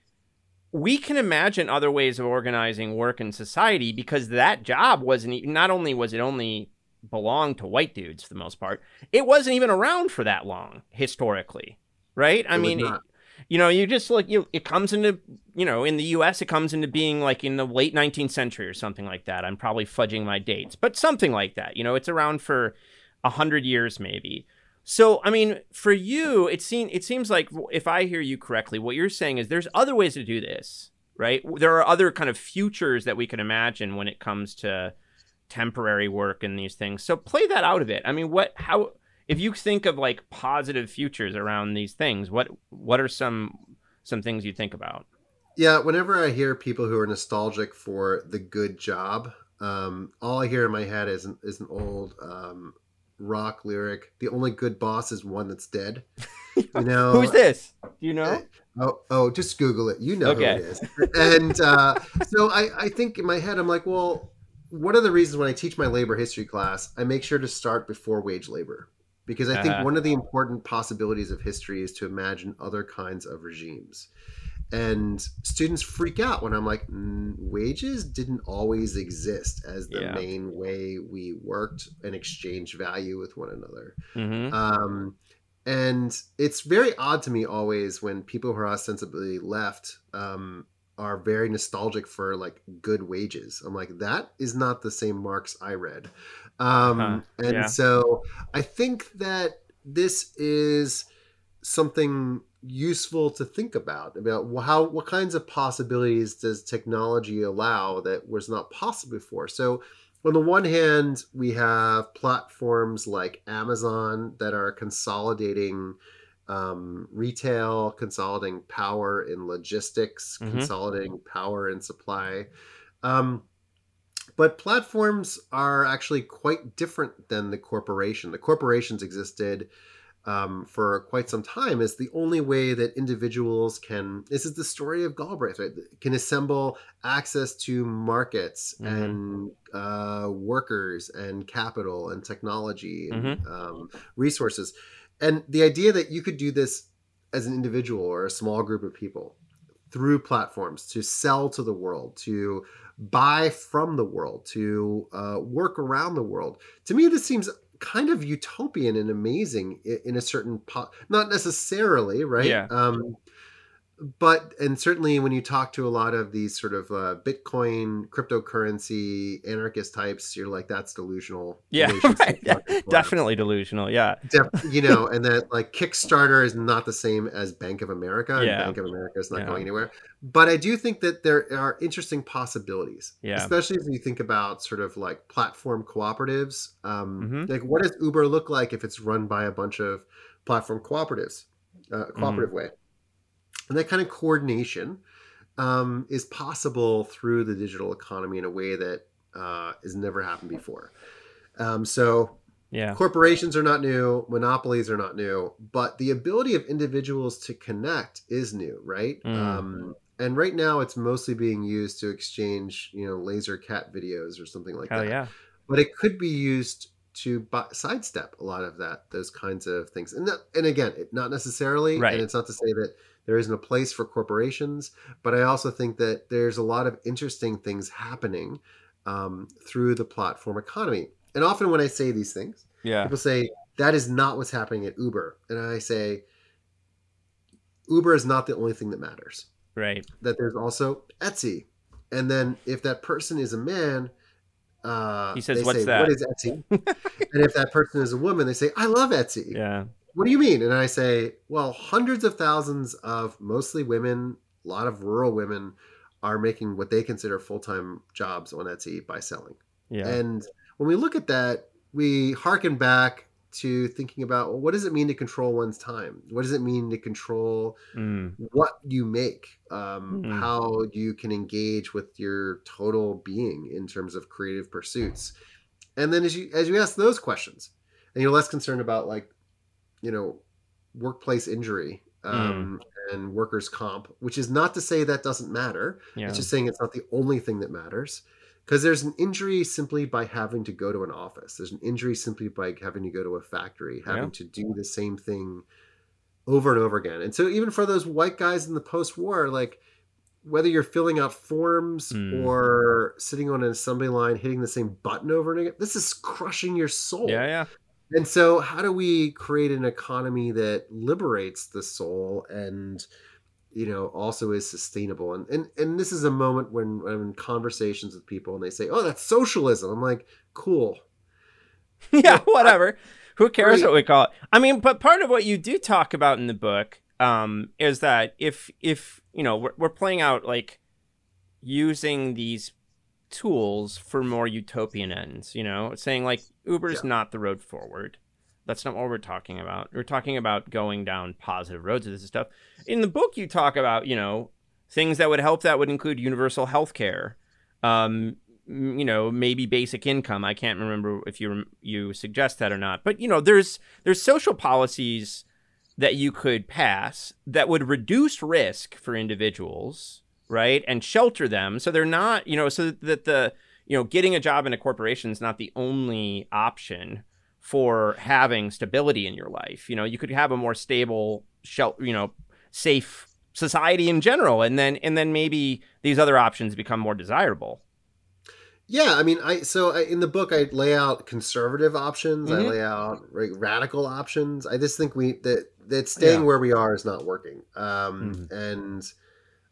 we can imagine other ways of organizing work in society because that job wasn't not only was it only belonged to white dudes for the most part. It wasn't even around for that long historically right? I It mean not. you know you just look you it comes into you know in the us it comes into being like in the late 19th century or something like that. I'm probably fudging my dates but something like that you know it's around for a hundred years maybe. So i mean for you it seems it seems like if i hear you correctly what you're saying is there's other ways to do this right? There are other kind of futures that we can imagine when it comes to temporary work and these things so play that out a bit i mean what how if you think of like positive futures around these things what what are some some things you think about Yeah, whenever I hear people who are nostalgic for the good job, um, all I hear in my head is an, is an old um, rock lyric. The only good boss is one that's dead. You know who's this do you know Oh, oh, just Google it. You know Okay. who it is. And uh, so I, I think in my head, I'm like, well, one of the reasons when I teach my labor history class, I make sure to start before wage labor. Because I think Uh-huh. one of the important possibilities of history is to imagine other kinds of regimes. And students freak out when I'm like, "Mm, wages didn't always exist as the Yeah. main way we worked and exchanged value with one another. mm-hmm. Um, and it's very odd to me always when people who are ostensibly left um, are very nostalgic for like good wages. I'm like, that is not the same Marx I read. Um, Huh, and yeah. so I think that this is something useful to think about about how what kinds of possibilities does technology allow that was not possible before so on the one hand we have platforms like amazon that are consolidating um, retail consolidating power in logistics Mhm. consolidating power in supply um, but platforms are actually quite different than the corporation the corporations existed um, for quite some time is the only way that individuals can this is the story of galbraith right can assemble access to markets Mhm. and uh, workers and capital and technology and Mm-hmm. um, resources and the idea that you could do this as an individual or a small group of people through platforms to sell to the world to buy from the world to uh, work around the world to me this seems kind of utopian and amazing in a certain po- not necessarily right Yeah. um but and certainly when you talk to a lot of these sort of uh, Bitcoin cryptocurrency anarchist types, you're like, that's delusional. Yeah, right. yeah. definitely delusional. Yeah, Def- you know, and that like Kickstarter is not the same as Bank of America. And yeah. Bank of America is not yeah. going anywhere. But I do think that there are interesting possibilities. Yeah, especially as you think about sort of like platform cooperatives. Um, mm-hmm. Like, what does Uber look like if it's run by a bunch of platform cooperatives, uh, cooperative mm-hmm. way? And that kind of coordination um, is possible through the digital economy in a way that uh, has never happened before. Um, so, yeah, corporations are not new, monopolies are not new, but the ability of individuals to connect is new, right? Mm. Um, and right now, it's mostly being used to exchange, you know, laser cat videos or something like Hell that. Yeah, but it could be used to sidestep a lot of that, those kinds of things. And that, and again, it, not necessarily, right. and it's not to say that there isn't a place for corporations, but I also think that there's a lot of interesting things happening um, through the platform economy. And often when I say these things, yeah. people say that is not what's happening at Uber, and I say Uber is not the only thing that matters. Right. That there's also Etsy, and then if that person is a man, uh, he says, "What's say, that? What is Etsy?" and if that person is a woman, they say, "I love Etsy." Yeah what do you mean? And I say, well, hundreds of thousands of mostly women, a lot of rural women are making what they consider full time jobs on Etsy by selling. Yeah. And when we look at that, we harken back to thinking about well, what does it mean to control one's time? What does it mean to control mm. what you make? Um, mm. How you can engage with your total being in terms of creative pursuits? And then as you as you ask those questions, and you're less concerned about like you know workplace injury um, mm. and workers comp which is not to say that doesn't matter yeah. it's just saying it's not the only thing that matters because there's an injury simply by having to go to an office there's an injury simply by having to go to a factory having yeah. to do the same thing over and over again and so even for those white guys in the post-war like whether you're filling out forms mm. or sitting on an assembly line hitting the same button over and again this is crushing your soul yeah yeah and so, how do we create an economy that liberates the soul and you know also is sustainable? And and and this is a moment when I'm in conversations with people and they say, "Oh, that's socialism." I'm like, "Cool." yeah, whatever. Who cares Great. what we call it? I mean, but part of what you do talk about in the book um, is that if if you know we're, we're playing out like using these tools for more utopian ends, you know, saying like Uber's yeah. not the road forward. That's not what we're talking about. We're talking about going down positive roads with this stuff. In the book, you talk about, you know, things that would help that would include universal health care, um, you know, maybe basic income. I can't remember if you you suggest that or not. But, you know, there's there's social policies that you could pass that would reduce risk for individuals right? And shelter them so they're not, you know, so that the, you know, getting a job in a corporation is not the only option for having stability in your life. You know, you could have a more stable, shelter, you know, safe society in general, and then and then maybe these other options become more desirable. Yeah, I mean, I so I, in the book I lay out conservative options. Mm-hmm. I lay out like, radical options. I just think we that that staying yeah. where we are is not working. Um, mm-hmm. And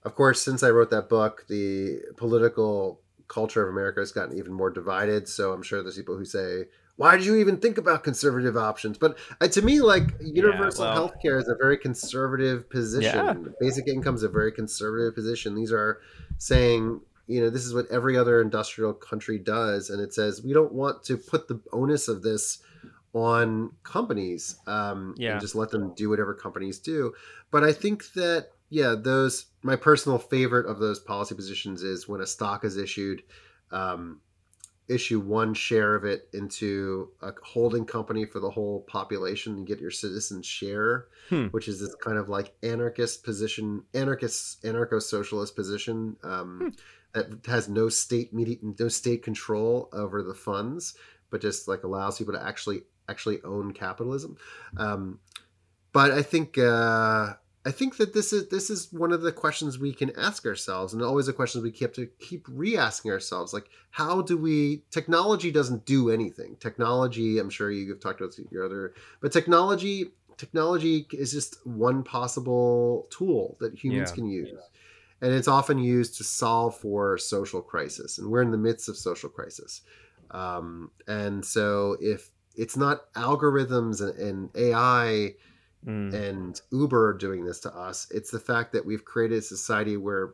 of course, since I wrote that book, the political culture of America has gotten even more divided. So I'm sure there's people who say, why did you even think about conservative options? But uh, to me, like universal yeah, well, health care is a very conservative position. Yeah. Basic income is a very conservative position. These are saying, you know, this is what every other industrial country does. And it says, we don't want to put the onus of this on companies um, yeah. and just let them do whatever companies do. But I think that yeah, those my personal favorite of those policy positions is when a stock is issued, um, issue one share of it into a holding company for the whole population and get your citizens share, hmm. which is this kind of like anarchist position, anarchist anarcho socialist position um, hmm. that has no state media, no state control over the funds, but just like allows people to actually actually own capitalism. Um, but I think. Uh, I think that this is this is one of the questions we can ask ourselves, and always a question we keep to keep re-asking ourselves. Like, how do we? Technology doesn't do anything. Technology, I'm sure you've talked about your other, but technology technology is just one possible tool that humans Yeah. can use. And it's often used to solve for social crisis. And we're in the midst of social crisis. Um, and so if it's not algorithms and, and AI Mm. and Uber doing this to us, it's the fact that we've created a society where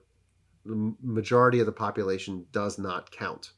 the majority of the population does not count.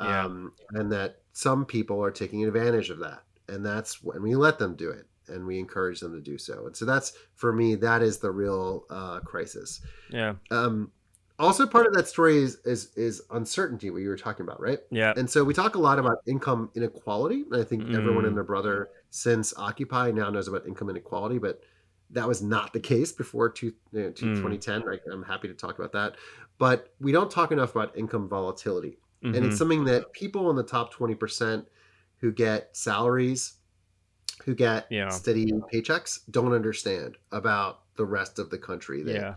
Yeah. Um, and that some people are taking advantage of that. And that's when we let them do it and we encourage them to do so. And so that's, for me, that is the real uh, crisis. Yeah. Um, also, part of that story is, is is uncertainty, what you were talking about, right? Yeah. And so we talk a lot about income inequality. And I think everyone and Mm. their brother since Occupy now knows about income inequality, but that was not the case before two, you know, two- Mm. 2010. I'm happy to talk about that. But we don't talk enough about income volatility. And Mhm. it's something that people in the top 20% who get salaries, who get Yeah. steady paychecks, don't understand about the rest of the country. That Yeah.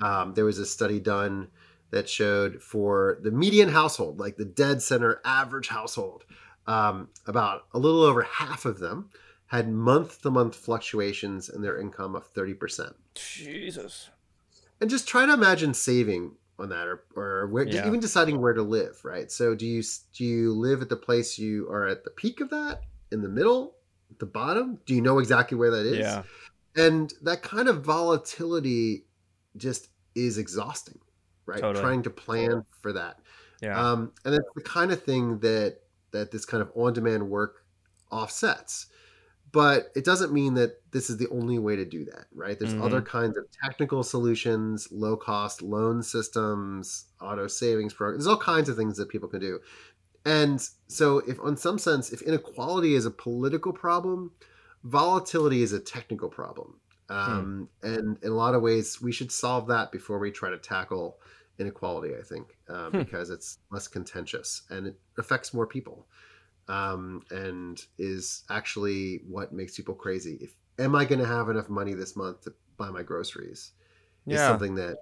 um, there was a study done that showed for the median household, like the dead center average household, um, about a little over half of them had month to month fluctuations in their income of 30%. Jesus. And just try to imagine saving on that or, or where, Yeah. even deciding where to live, right? So do you do you live at the place you are at the peak of that, in the middle, the bottom? Do you know exactly where that is? Yeah. and that kind of volatility just is exhausting right Totally. trying to plan for that Yeah. um, and it's the kind of thing that that this kind of on-demand work offsets. But it doesn't mean that this is the only way to do that right? There's Mhm. other kinds of technical solutions low cost loan systems auto savings programs there's all kinds of things that people can do. And so if on some sense if inequality is a political problem volatility is a technical problem. Um, and in a lot of ways we should solve that before we try to tackle inequality i think uh, Hmm. because it's less contentious and it affects more people um, and is actually what makes people crazy if am i going to have enough money this month to buy my groceries is Yeah. something that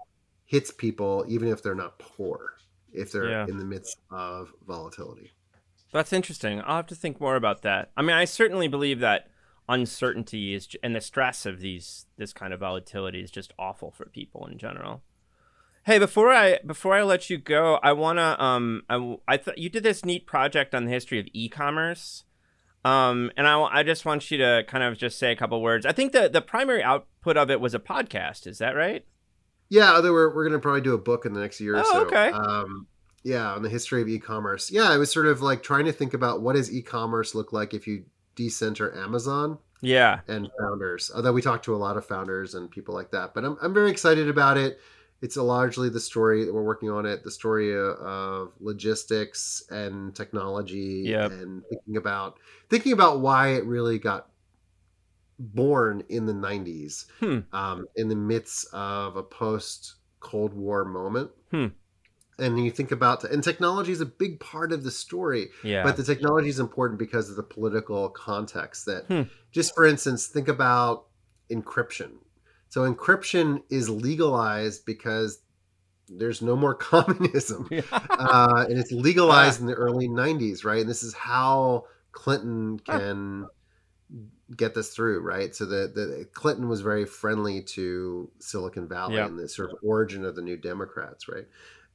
hits people even if they're not poor if they're Yeah. in the midst of volatility That's interesting. I'll have to think more about that. I mean, I certainly believe that uncertainty is and the stress of these this kind of volatility is just awful for people in general. Hey, before I before I let you go, I wanna um I I thought you did this neat project on the history of e-commerce. Um, and I, I just want you to kind of just say a couple words. I think the the primary output of it was a podcast. Is that right? Yeah, although we're, we're going to probably do a book in the next year or Oh, so. okay. Um, yeah, on the history of e-commerce. Yeah, I was sort of like trying to think about what does e-commerce look like if you decenter Amazon Yeah. and founders. Although we talked to a lot of founders and people like that, but I'm I'm very excited about it. It's a largely the story that we're working on it, the story of, of logistics and technology, Yep. and thinking about thinking about why it really got born in the 90s Hmm. um, in the midst of a post Cold War moment. Hmm. And you think about, and technology is a big part of the story, Yeah. but the technology is important because of the political context. That, Hmm. just for instance, think about encryption. So encryption is legalized because there's no more communism, uh, and it's legalized in the early '90s, right? And this is how Clinton can get this through, right? So the, the Clinton was very friendly to Silicon Valley Yeah. and the sort of origin of the New Democrats, right?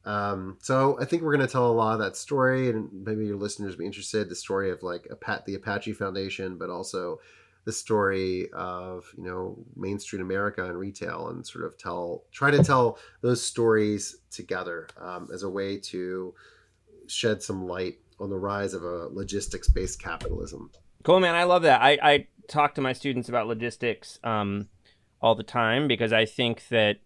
Um, so I think we're going to tell a lot of that story, and maybe your listeners will be interested. The story of like Apa- the Apache Foundation, but also the story of you know Main Street America and retail, and sort of tell try to tell those stories together um, as a way to shed some light on the rise of a logistics based capitalism. Cool, man. I love that. I, I talk to my students about logistics um, all the time because I think that,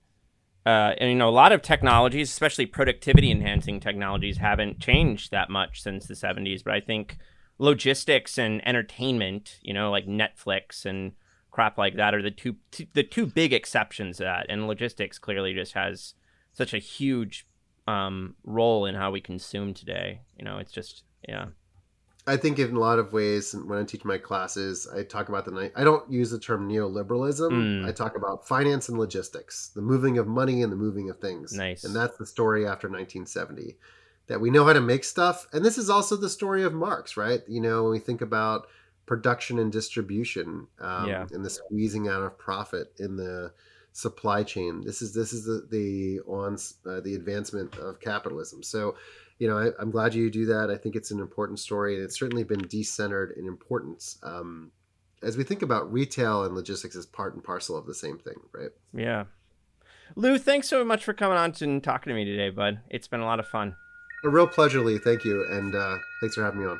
uh, and, you know, a lot of technologies, especially productivity enhancing technologies, haven't changed that much since the 70s. But I think logistics and entertainment, you know, like Netflix and crap like that, are the two, two the two big exceptions to that. And logistics clearly just has such a huge um, role in how we consume today. You know, it's just, yeah. I think in a lot of ways, when I teach my classes, I talk about the night. I don't use the term neoliberalism. Mm. I talk about finance and logistics, the moving of money and the moving of things. Nice. And that's the story after 1970, that we know how to make stuff. And this is also the story of Marx, right? You know, when we think about production and distribution um, Yeah. and the squeezing out of profit in the supply chain. This is this is the the on uh, the advancement of capitalism. So, you know, I, I'm glad you do that. I think it's an important story, and it's certainly been decentered in importance. Um, as we think about retail and logistics as part and parcel of the same thing, right? Yeah. Lou, thanks so much for coming on and talking to me today, bud. It's been a lot of fun. A real pleasure, Lee. Thank you, and uh, thanks for having me on.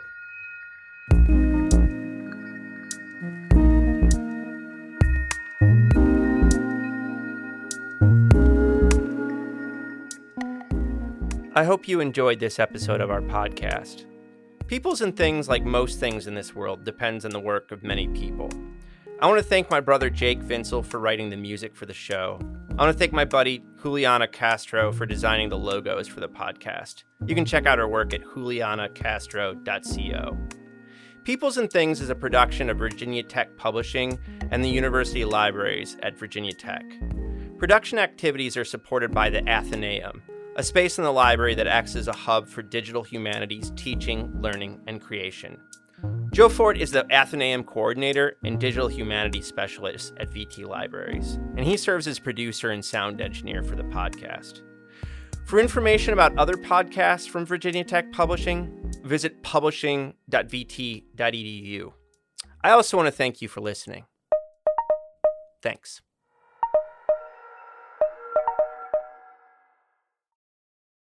I hope you enjoyed this episode of our podcast. Peoples and things, like most things in this world, depends on the work of many people. I want to thank my brother Jake Vinsel for writing the music for the show. I want to thank my buddy Juliana Castro for designing the logos for the podcast. You can check out her work at julianacastro.co. Peoples and Things is a production of Virginia Tech Publishing and the University Libraries at Virginia Tech. Production activities are supported by the Athenaeum, a space in the library that acts as a hub for digital humanities teaching, learning, and creation. Joe Ford is the Athenaeum coordinator and digital humanities specialist at VT Libraries, and he serves as producer and sound engineer for the podcast. For information about other podcasts from Virginia Tech Publishing, visit publishing.vt.edu. I also want to thank you for listening. Thanks.